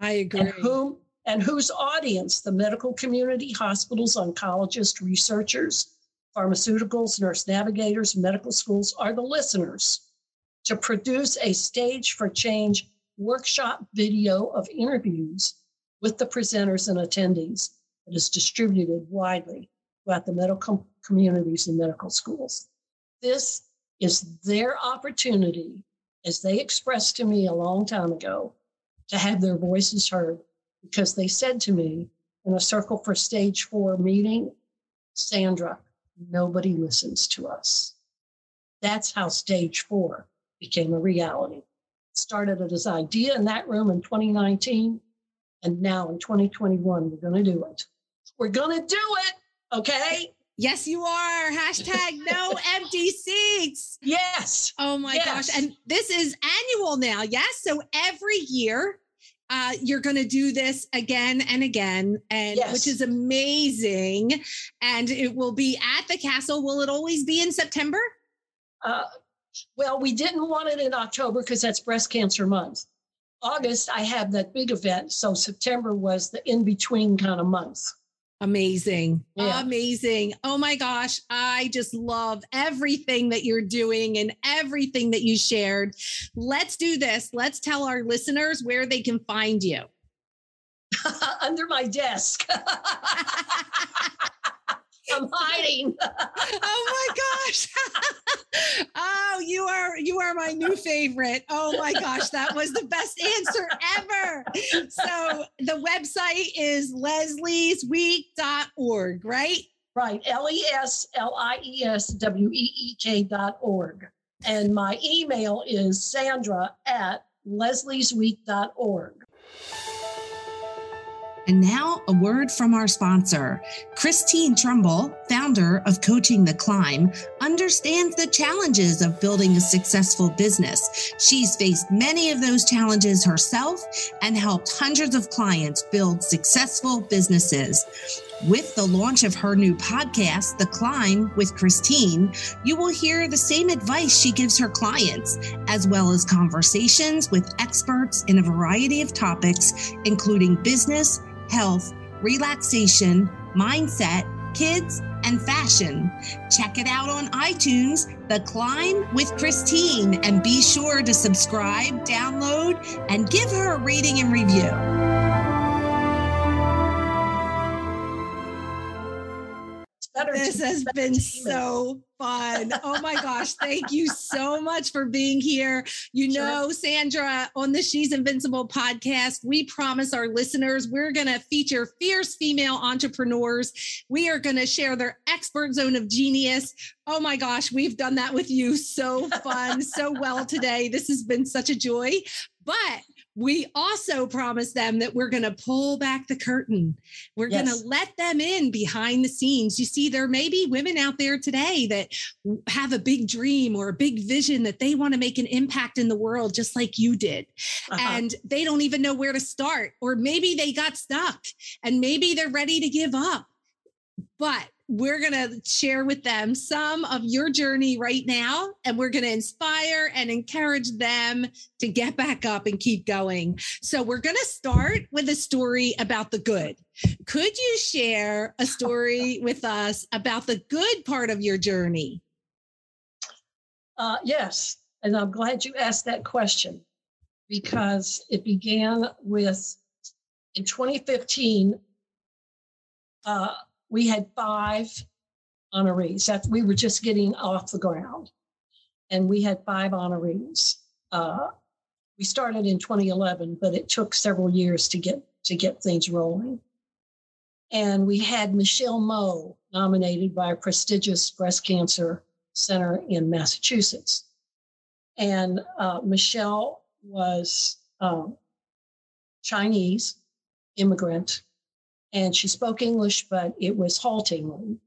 I agree.
And whom and whose audience? The medical community, hospitals, oncologists, researchers, pharmaceuticals, nurse navigators, medical schools are the listeners to produce a stage for change workshop video of interviews with the presenters and attendees that is distributed widely throughout the medical communities and medical schools. This is their opportunity, as they expressed to me a long time ago, to have their voices heard because they said to me in a Circle for Stage Four meeting, Sandra, nobody listens to us. That's how Stage Four became a reality. Started it as an idea in that room in 2019, and now in 2021, we're going to do it. We're going to do it. Okay.
Yes, you are. Hashtag no (laughs) empty seats.
Yes.
Oh my yes. gosh. And this is annual now. Yes. So every year, uh, you're going to do this again and again, and yes. which is amazing. And it will be at the castle. Will it always be in September?
Uh, well, we didn't want it in October because that's breast cancer month. August, I have that big event. So September was the in between kind of month.
Amazing. Yeah. Amazing. Oh my gosh. I just love everything that you're doing and everything that you shared. Let's do this. Let's tell our listeners where they can find you. (laughs)
Under my desk. (laughs) I'm hiding. (laughs)
oh my gosh. (laughs) oh, you are you are my new favorite. Oh my gosh, that was the best answer ever. So the website is lesliesweek.org, right?
Right. L-E-S-L-I-E-S-W-E-E-K dot org. And my email is Sandra at lesliesweek.org.
And now, a word from our sponsor. Christine Trumbull, founder of Coaching the Climb, understands the challenges of building a successful business. She's faced many of those challenges herself and helped hundreds of clients build successful businesses. With the launch of her new podcast, The Climb with Christine, you will hear the same advice she gives her clients, as well as conversations with experts in a variety of topics, including business health, relaxation, mindset, kids, and fashion. Check it out on iTunes, The Climb with Christine, and be sure to subscribe, download, and give her a rating and review. This has been so fun. Oh my gosh. (laughs) Thank you so much for being here. You know, Sandra, on the She's Invincible podcast, we promise our listeners we're going to feature fierce female entrepreneurs. We are going to share their expert zone of genius. Oh my gosh, we've done that with you. So fun, so well today. This has been such a joy. But we also promise them that we're going to pull back the curtain. We're yes. going to let them in behind the scenes. You see, there may be women out there today that have a big dream or a big vision that they want to make an impact in the world, just like you did. Uh-huh. And they don't even know where to start, or maybe they got stuck and maybe they're ready to give up. But we're going to share with them some of your journey right now, and we're going to inspire and encourage them to get back up and keep going. So, we're going to start with a story about the good. Could you share a story (laughs) with us about the good part of your journey?
Uh, yes. And I'm glad you asked that question because it began with in 2015. Uh, we had five honorees. That we were just getting off the ground, and we had five honorees. Uh, we started in 2011, but it took several years to get to get things rolling. And we had Michelle Moe nominated by a prestigious breast cancer center in Massachusetts. And uh, Michelle was um, Chinese immigrant and she spoke English, but it was haltingly.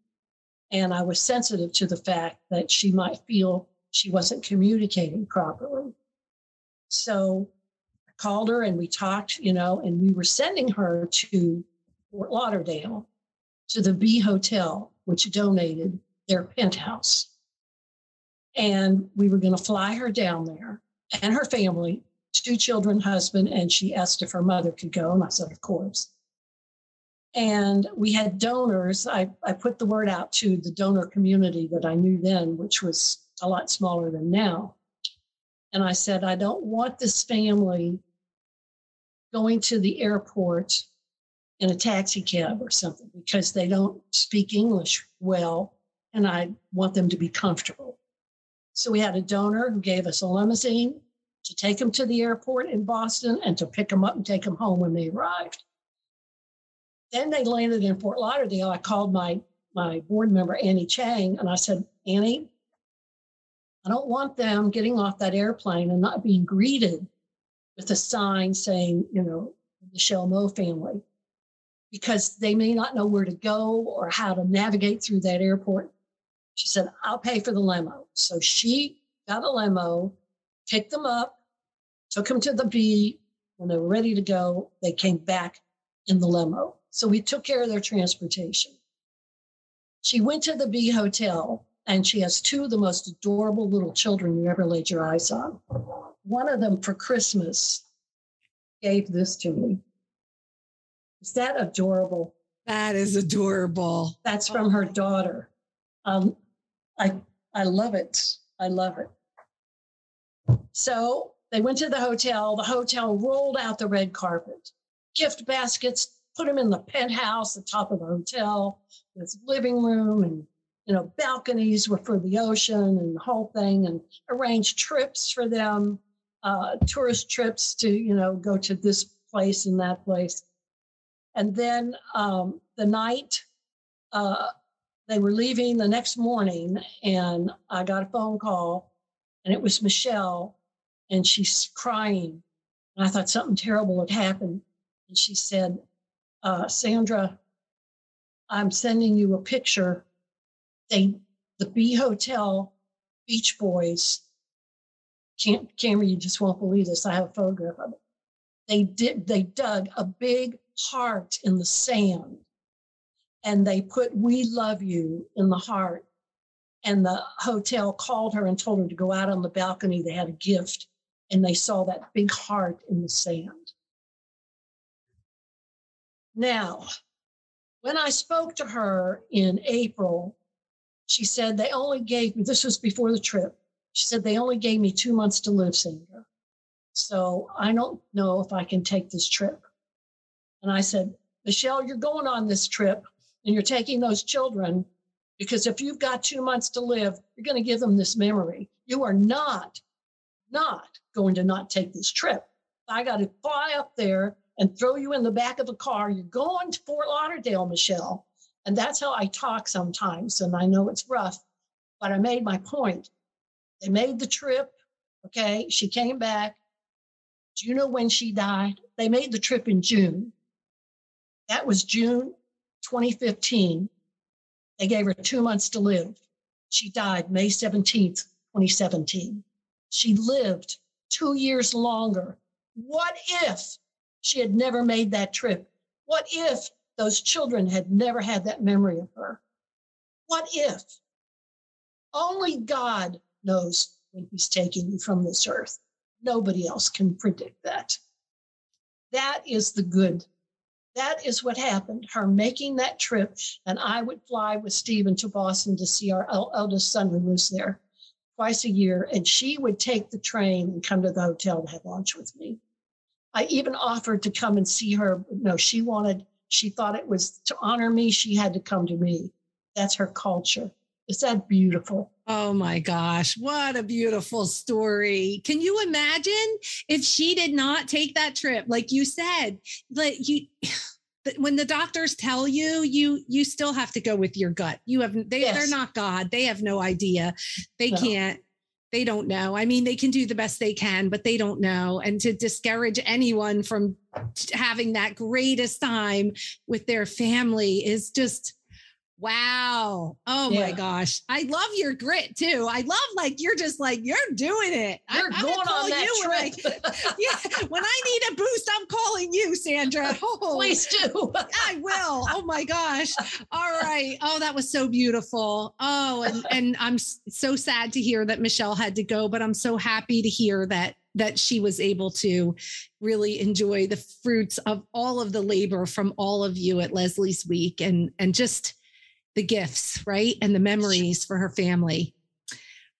And I was sensitive to the fact that she might feel she wasn't communicating properly. So I called her and we talked, you know, and we were sending her to Fort Lauderdale to the B Hotel, which donated their penthouse. And we were going to fly her down there and her family, two children, husband, and she asked if her mother could go. And I said, of course. And we had donors. I, I put the word out to the donor community that I knew then, which was a lot smaller than now. And I said, I don't want this family going to the airport in a taxi cab or something because they don't speak English well. And I want them to be comfortable. So we had a donor who gave us a limousine to take them to the airport in Boston and to pick them up and take them home when they arrived. Then they landed in Fort Lauderdale. I called my my board member Annie Chang and I said, Annie, I don't want them getting off that airplane and not being greeted with a sign saying, you know, Michelle Moe family, because they may not know where to go or how to navigate through that airport. She said, I'll pay for the limo. So she got a limo, picked them up, took them to the B. When they were ready to go, they came back in the limo. So we took care of their transportation. She went to the B hotel and she has two of the most adorable little children you ever laid your eyes on. One of them for Christmas gave this to me. Is that adorable?
That is adorable.
That's from her daughter. Um, I I love it. I love it. So they went to the hotel. The hotel rolled out the red carpet, gift baskets, put them in the penthouse, the top of the hotel, with living room and you know balconies were for the ocean and the whole thing, and arrange trips for them, uh, tourist trips to you know go to this place and that place. And then um, the night uh, they were leaving the next morning, and I got a phone call, and it was Michelle, and she's crying. And I thought something terrible had happened. And she said, uh, Sandra, I'm sending you a picture. They, the B Hotel Beach Boys, can't, camera, you just won't believe this. I have a photograph of it. They did, they dug a big heart in the sand and they put we love you in the heart and the hotel called her and told her to go out on the balcony they had a gift and they saw that big heart in the sand now when i spoke to her in april she said they only gave me this was before the trip she said they only gave me two months to live sandra so i don't know if i can take this trip and I said, Michelle, you're going on this trip and you're taking those children because if you've got two months to live, you're going to give them this memory. You are not, not going to not take this trip. I got to fly up there and throw you in the back of a car. You're going to Fort Lauderdale, Michelle. And that's how I talk sometimes. And I know it's rough, but I made my point. They made the trip. Okay. She came back. Do you know when she died? They made the trip in June. That was June 2015. They gave her two months to live. She died May 17th, 2017. She lived two years longer. What if she had never made that trip? What if those children had never had that memory of her? What if? Only God knows when He's taking you from this earth. Nobody else can predict that. That is the good that is what happened. Her making that trip, and I would fly with Stephen to Boston to see our eldest son who lives there twice a year, and she would take the train and come to the hotel to have lunch with me. I even offered to come and see her. No, she wanted, she thought it was to honor me, she had to come to me. That's her culture. Is that beautiful?
Oh my gosh, what a beautiful story. Can you imagine if she did not take that trip? Like you said, like you (sighs) when the doctors tell you you you still have to go with your gut. You have they yes. they're not God. They have no idea. They no. can't they don't know. I mean, they can do the best they can, but they don't know. And to discourage anyone from having that greatest time with their family is just Wow. Oh yeah. my gosh. I love your grit too. I love like you're just like you're doing it.
You're
I,
going on that
you
trip.
When I, (laughs) yeah. When I need a boost, I'm calling you, Sandra.
Oh, (laughs) Please do.
Oh, I will. Oh my gosh. All right. Oh, that was so beautiful. Oh, and and I'm so sad to hear that Michelle had to go, but I'm so happy to hear that that she was able to really enjoy the fruits of all of the labor from all of you at Leslie's Week and and just the gifts, right? And the memories for her family.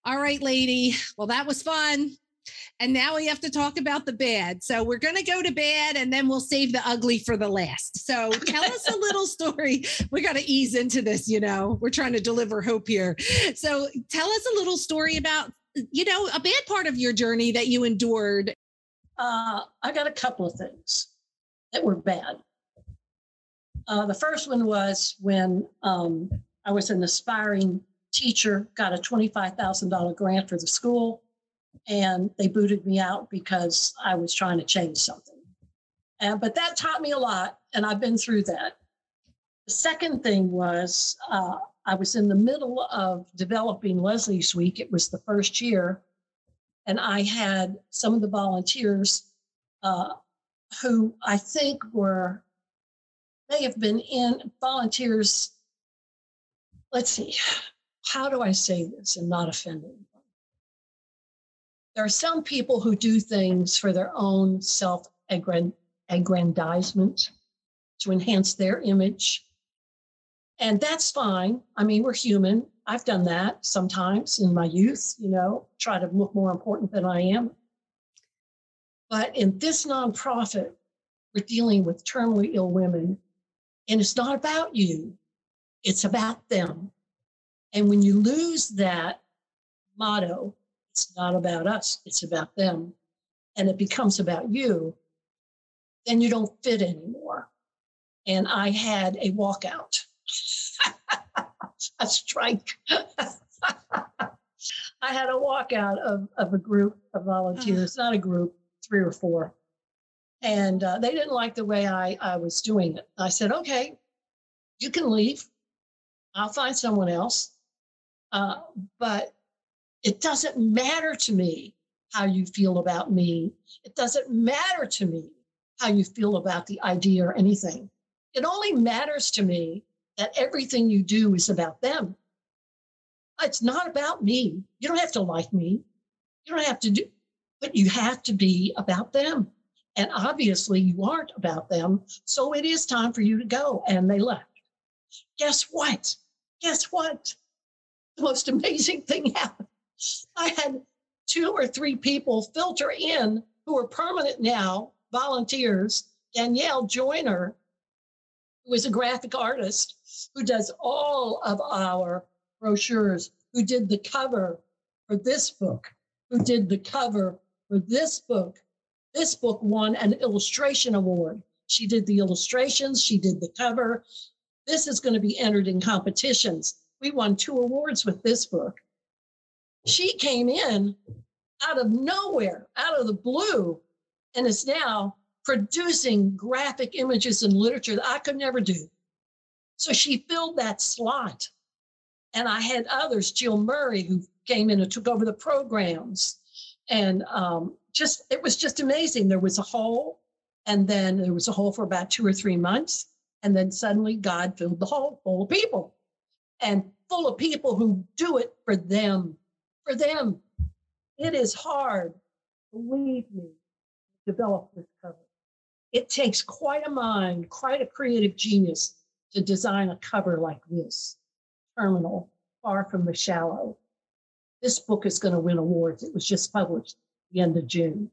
All right, lady. Well, that was fun. And now we have to talk about the bad. So we're going to go to bad and then we'll save the ugly for the last. So tell us a little (laughs) story. We got to ease into this, you know, we're trying to deliver hope here. So tell us a little story about, you know, a bad part of your journey that you endured.
Uh, I got a couple of things that were bad. Uh, the first one was when um, I was an aspiring teacher, got a $25,000 grant for the school and they booted me out because I was trying to change something. But that taught me a lot, and I've been through that. The second thing was uh, I was in the middle of developing Leslie's Week. It was the first year, and I had some of the volunteers uh, who I think were may have been in volunteers. Let's see, how do I say this and not offending? there are some people who do things for their own self aggrandizement to enhance their image. And that's fine. I mean, we're human. I've done that sometimes in my youth, you know, try to look more important than I am. But in this nonprofit, we're dealing with terminally ill women, and it's not about you, it's about them. And when you lose that motto, it's not about us, it's about them, and it becomes about you, then you don't fit anymore. And I had a walkout, (laughs) a strike. (laughs) I had a walkout of, of a group of volunteers, not a group, three or four. And uh, they didn't like the way I, I was doing it. I said, okay, you can leave. I'll find someone else. Uh, but it doesn't matter to me how you feel about me. It doesn't matter to me how you feel about the idea or anything. It only matters to me that everything you do is about them. It's not about me. You don't have to like me. You don't have to do, but you have to be about them. And obviously, you aren't about them. So it is time for you to go. And they left. Guess what? Guess what? The most amazing thing happened. I had two or three people filter in who are permanent now, volunteers. Danielle Joyner, who is a graphic artist who does all of our brochures, who did the cover for this book, who did the cover for this book. This book won an illustration award. She did the illustrations, she did the cover. This is going to be entered in competitions. We won two awards with this book. She came in out of nowhere, out of the blue, and is now producing graphic images and literature that I could never do. So she filled that slot. And I had others, Jill Murray, who came in and took over the programs. And um, just, it was just amazing. There was a hole, and then there was a hole for about two or three months. And then suddenly God filled the hole full of people and full of people who do it for them for them. It is hard, believe me, to develop this cover. It takes quite a mind, quite a creative genius to design a cover like this. Terminal, far from the shallow. This book is going to win awards. It was just published the end of June.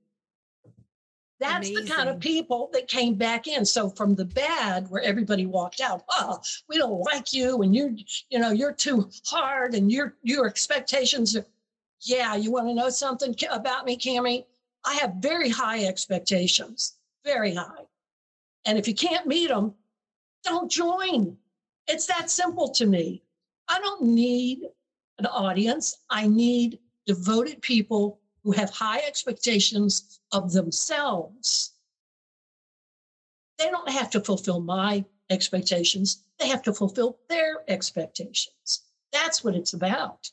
That's Amazing. the kind of people that came back in. So from the bad, where everybody walked out, oh, we don't like you, and you're, you know, you're too hard, and your your expectations are yeah, you want to know something about me, Cami? I have very high expectations, very high. And if you can't meet them, don't join. It's that simple to me. I don't need an audience. I need devoted people who have high expectations of themselves. They don't have to fulfill my expectations, they have to fulfill their expectations. That's what it's about.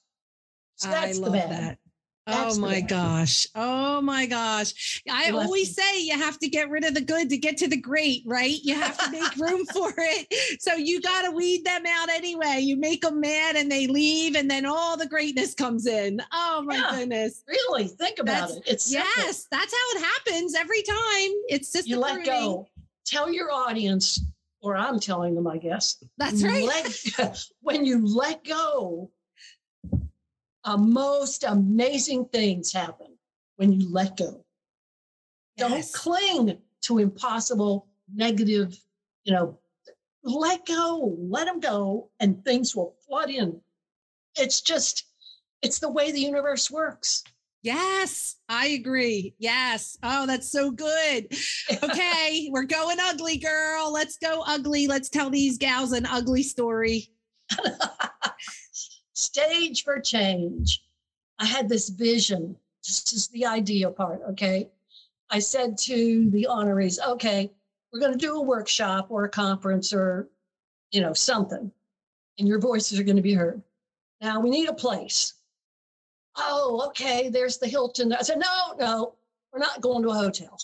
So that's I love that. That's oh my gosh. Oh my gosh. I always say you have to get rid of the good to get to the great, right? You have to make room (laughs) for it. So you got to weed them out anyway. You make them mad and they leave, and then all the greatness comes in. Oh my yeah, goodness.
Really? Think about
that's,
it. It's
simple. yes, that's how it happens every time. It's just
you let go. Tell your audience, or I'm telling them, I guess.
That's right.
Let, (laughs) when you let go, uh, most amazing things happen when you let go. Yes. Don't cling to impossible, negative, you know, let go, let them go, and things will flood in. It's just, it's the way the universe works.
Yes, I agree. Yes. Oh, that's so good. Okay, (laughs) we're going ugly, girl. Let's go ugly. Let's tell these gals an ugly story. (laughs)
Stage for change. I had this vision. This is the idea part. Okay. I said to the honorees, okay, we're going to do a workshop or a conference or, you know, something, and your voices are going to be heard. Now we need a place. Oh, okay, there's the Hilton. I said, no, no, we're not going to a hotel.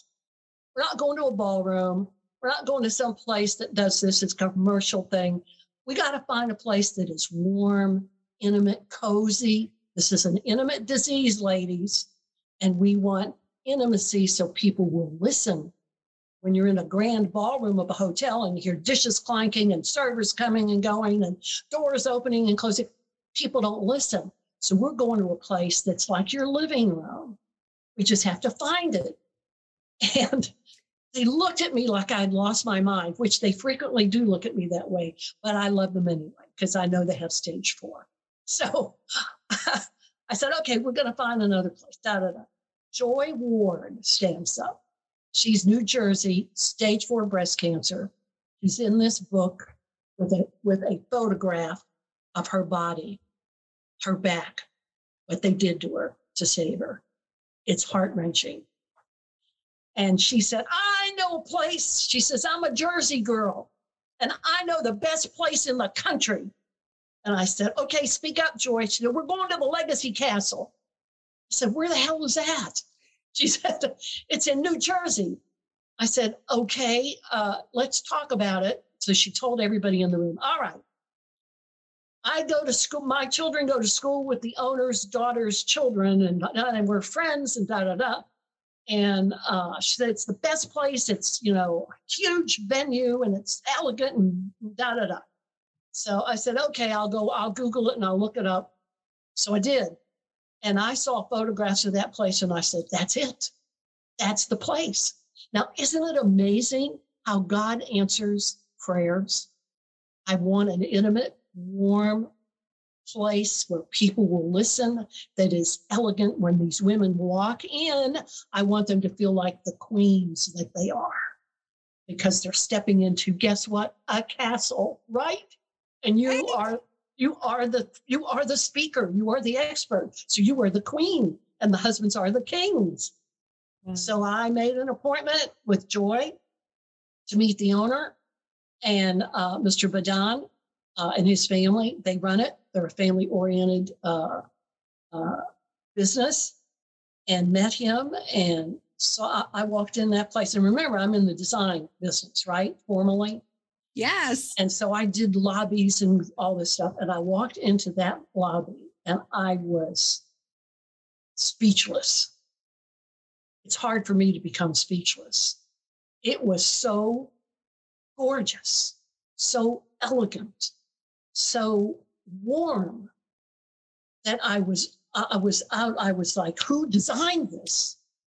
We're not going to a ballroom. We're not going to some place that does this. It's a commercial thing. We got to find a place that is warm, intimate, cozy. This is an intimate disease, ladies, and we want intimacy so people will listen. When you're in a grand ballroom of a hotel and you hear dishes clanking and servers coming and going and doors opening and closing, people don't listen. So we're going to a place that's like your living room. We just have to find it. (laughs) And they looked at me like I'd lost my mind, which they frequently do look at me that way, but I love them anyway because I know they have stage four. So (laughs) I said, okay, we're going to find another place. Da, da, da. Joy Ward stands up. She's New Jersey, stage four breast cancer. She's in this book with a with a photograph of her body, her back, what they did to her to save her. It's heart wrenching. And she said, I know a place. She says, I'm a Jersey girl, and I know the best place in the country. And I said, okay, speak up, Joy. She said, we're going to the Legacy Castle. I said, where the hell is that? (laughs) She said, it's in New Jersey. I said, okay, uh, let's talk about it. So she told everybody in the room, all right. I go to school, my children go to school with the owner's daughter's children, and, and we're friends, and da da da. And uh, she said, it's the best place. It's, you know, huge venue and it's elegant and da da da. So I said, okay, I'll go, I'll Google it and I'll look it up. So I did. And I saw photographs of that place and I said, that's it. That's the place. Now, isn't it amazing how God answers prayers? I want an intimate, warm place where people will listen that is elegant when these women walk in. I want them to feel like the queens that they are because they're stepping into, guess what? A castle, right? And you are you are the you are the speaker you are the expert. So you are the queen and the husbands are the kings. Mm-hmm. so i made an appointment with joy to meet the owner and uh, mr badan uh, and his family. They run it. They're a family oriented uh, uh, business. And met him and so I, I walked in that place. And remember i'm in the design business right formally
Yes.
And so I did lobbies and all this stuff. And I walked into that lobby and I was speechless. It's hard for me to become speechless. It was so gorgeous, so elegant, so warm that I was I was out. I was like, who designed this?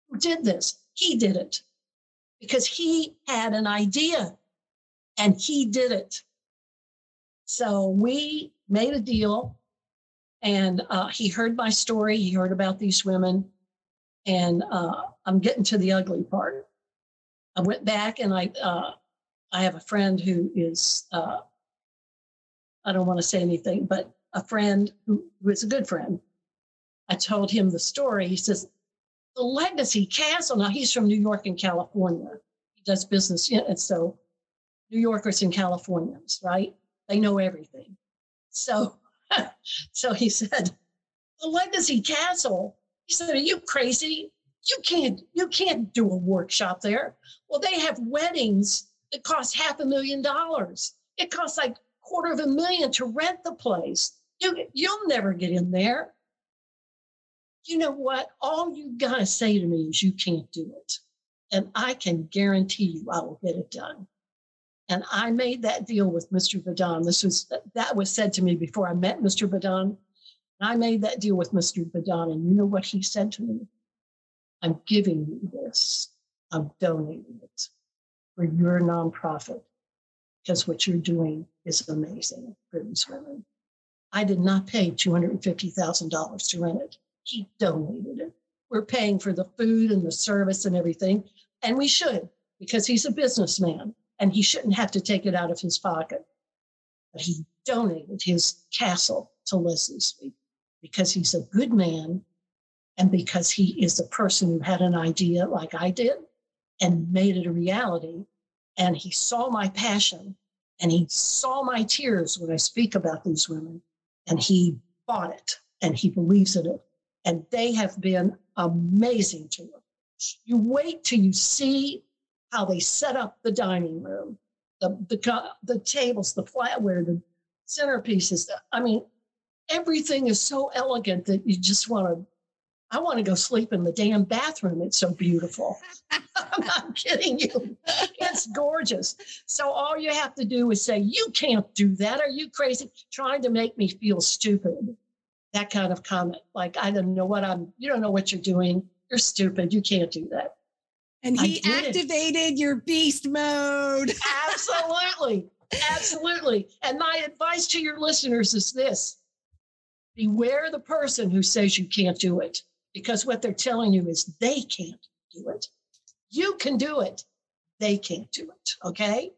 Who did this? He did it because he had an idea and he did it. So we made a deal, and uh, he heard my story. He heard about these women, and uh, I'm getting to the ugly part. I went back, and I uh, I have a friend who is uh, I don't want to say anything, but a friend who, who is a good friend. I told him the story. He says, "The Legacy Castle." Now he's from New York and California. He does business, and so New Yorkers and Californians, right? They know everything. So, (laughs) so he said, the Legacy Castle He said, Are you crazy? You can't, you can't do a workshop there. Well, they have weddings that cost half a million dollars. It costs like quarter of a million to rent the place. You, you'll never get in there. You know what? All you gotta say to me is you can't do it. And I can guarantee you I will get it done. And I made that deal with Mr. Badon. This was that was said to me before I met Mr. Badon. I made that deal with Mr. Badon, and you know what he said to me? I'm giving you this. I'm donating it for your nonprofit because what you're doing is amazing for these women. I did not pay $250,000 to rent it. He donated it. We're paying for the food and the service and everything. And we should because he's a businessman and he shouldn't have to take it out of his pocket. But he donated his castle to Leslie's Week because he's a good man and because he is a person who had an idea like I did and made it a reality. And he saw my passion and he saw my tears when I speak about these women and he bought it and he believes in it. And they have been amazing to him. You wait till you see how they set up the dining room, the the, the tables, the flatware, the centerpieces. I mean, everything is so elegant that you just want to. I want to go sleep in the damn bathroom. It's so beautiful. (laughs) I'm not kidding you. It's gorgeous. So all you have to do is say, "You can't do that. Are you crazy?" Trying to make me feel stupid. That kind of comment, like I don't know what I'm. You don't know what you're doing. You're stupid. You can't do that.
And he activated your beast mode. (laughs)
Absolutely. Absolutely. And my advice to your listeners is this beware the person who says you can't do it, because what they're telling you is they can't do it. You can do it, they can't do it. Okay.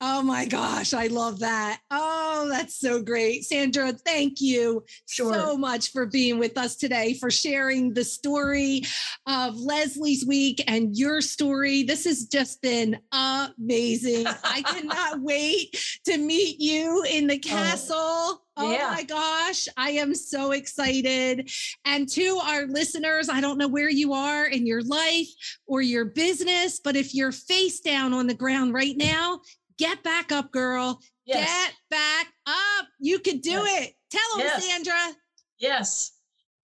Oh my gosh, I love that. Oh, that's so great. Sandra, thank you sure. so much for being with us today, for sharing the story of Leslie's week and your story. This has just been amazing. I cannot (laughs) wait to meet you in the oh, castle. Oh. Oh yeah. my gosh, I am so excited. And to our listeners, I don't know where you are in your life or your business, but if you're face down on the ground right now, Get back up, girl. Yes. Get back up. You can do yes. it. Tell them, yes. Sandra.
Yes.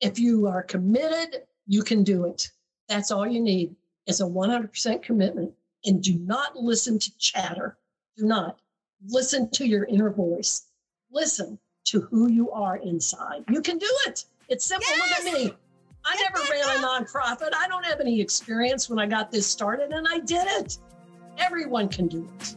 If you are committed, you can do it. That's all you need is a 100% commitment. And do not listen to chatter. Do not listen to your inner voice. Listen to who you are inside. You can do it. It's simple. Yes. Look at me. I Get never ran a nonprofit. I don't have any experience when I got this started, and I did it. Everyone can do it.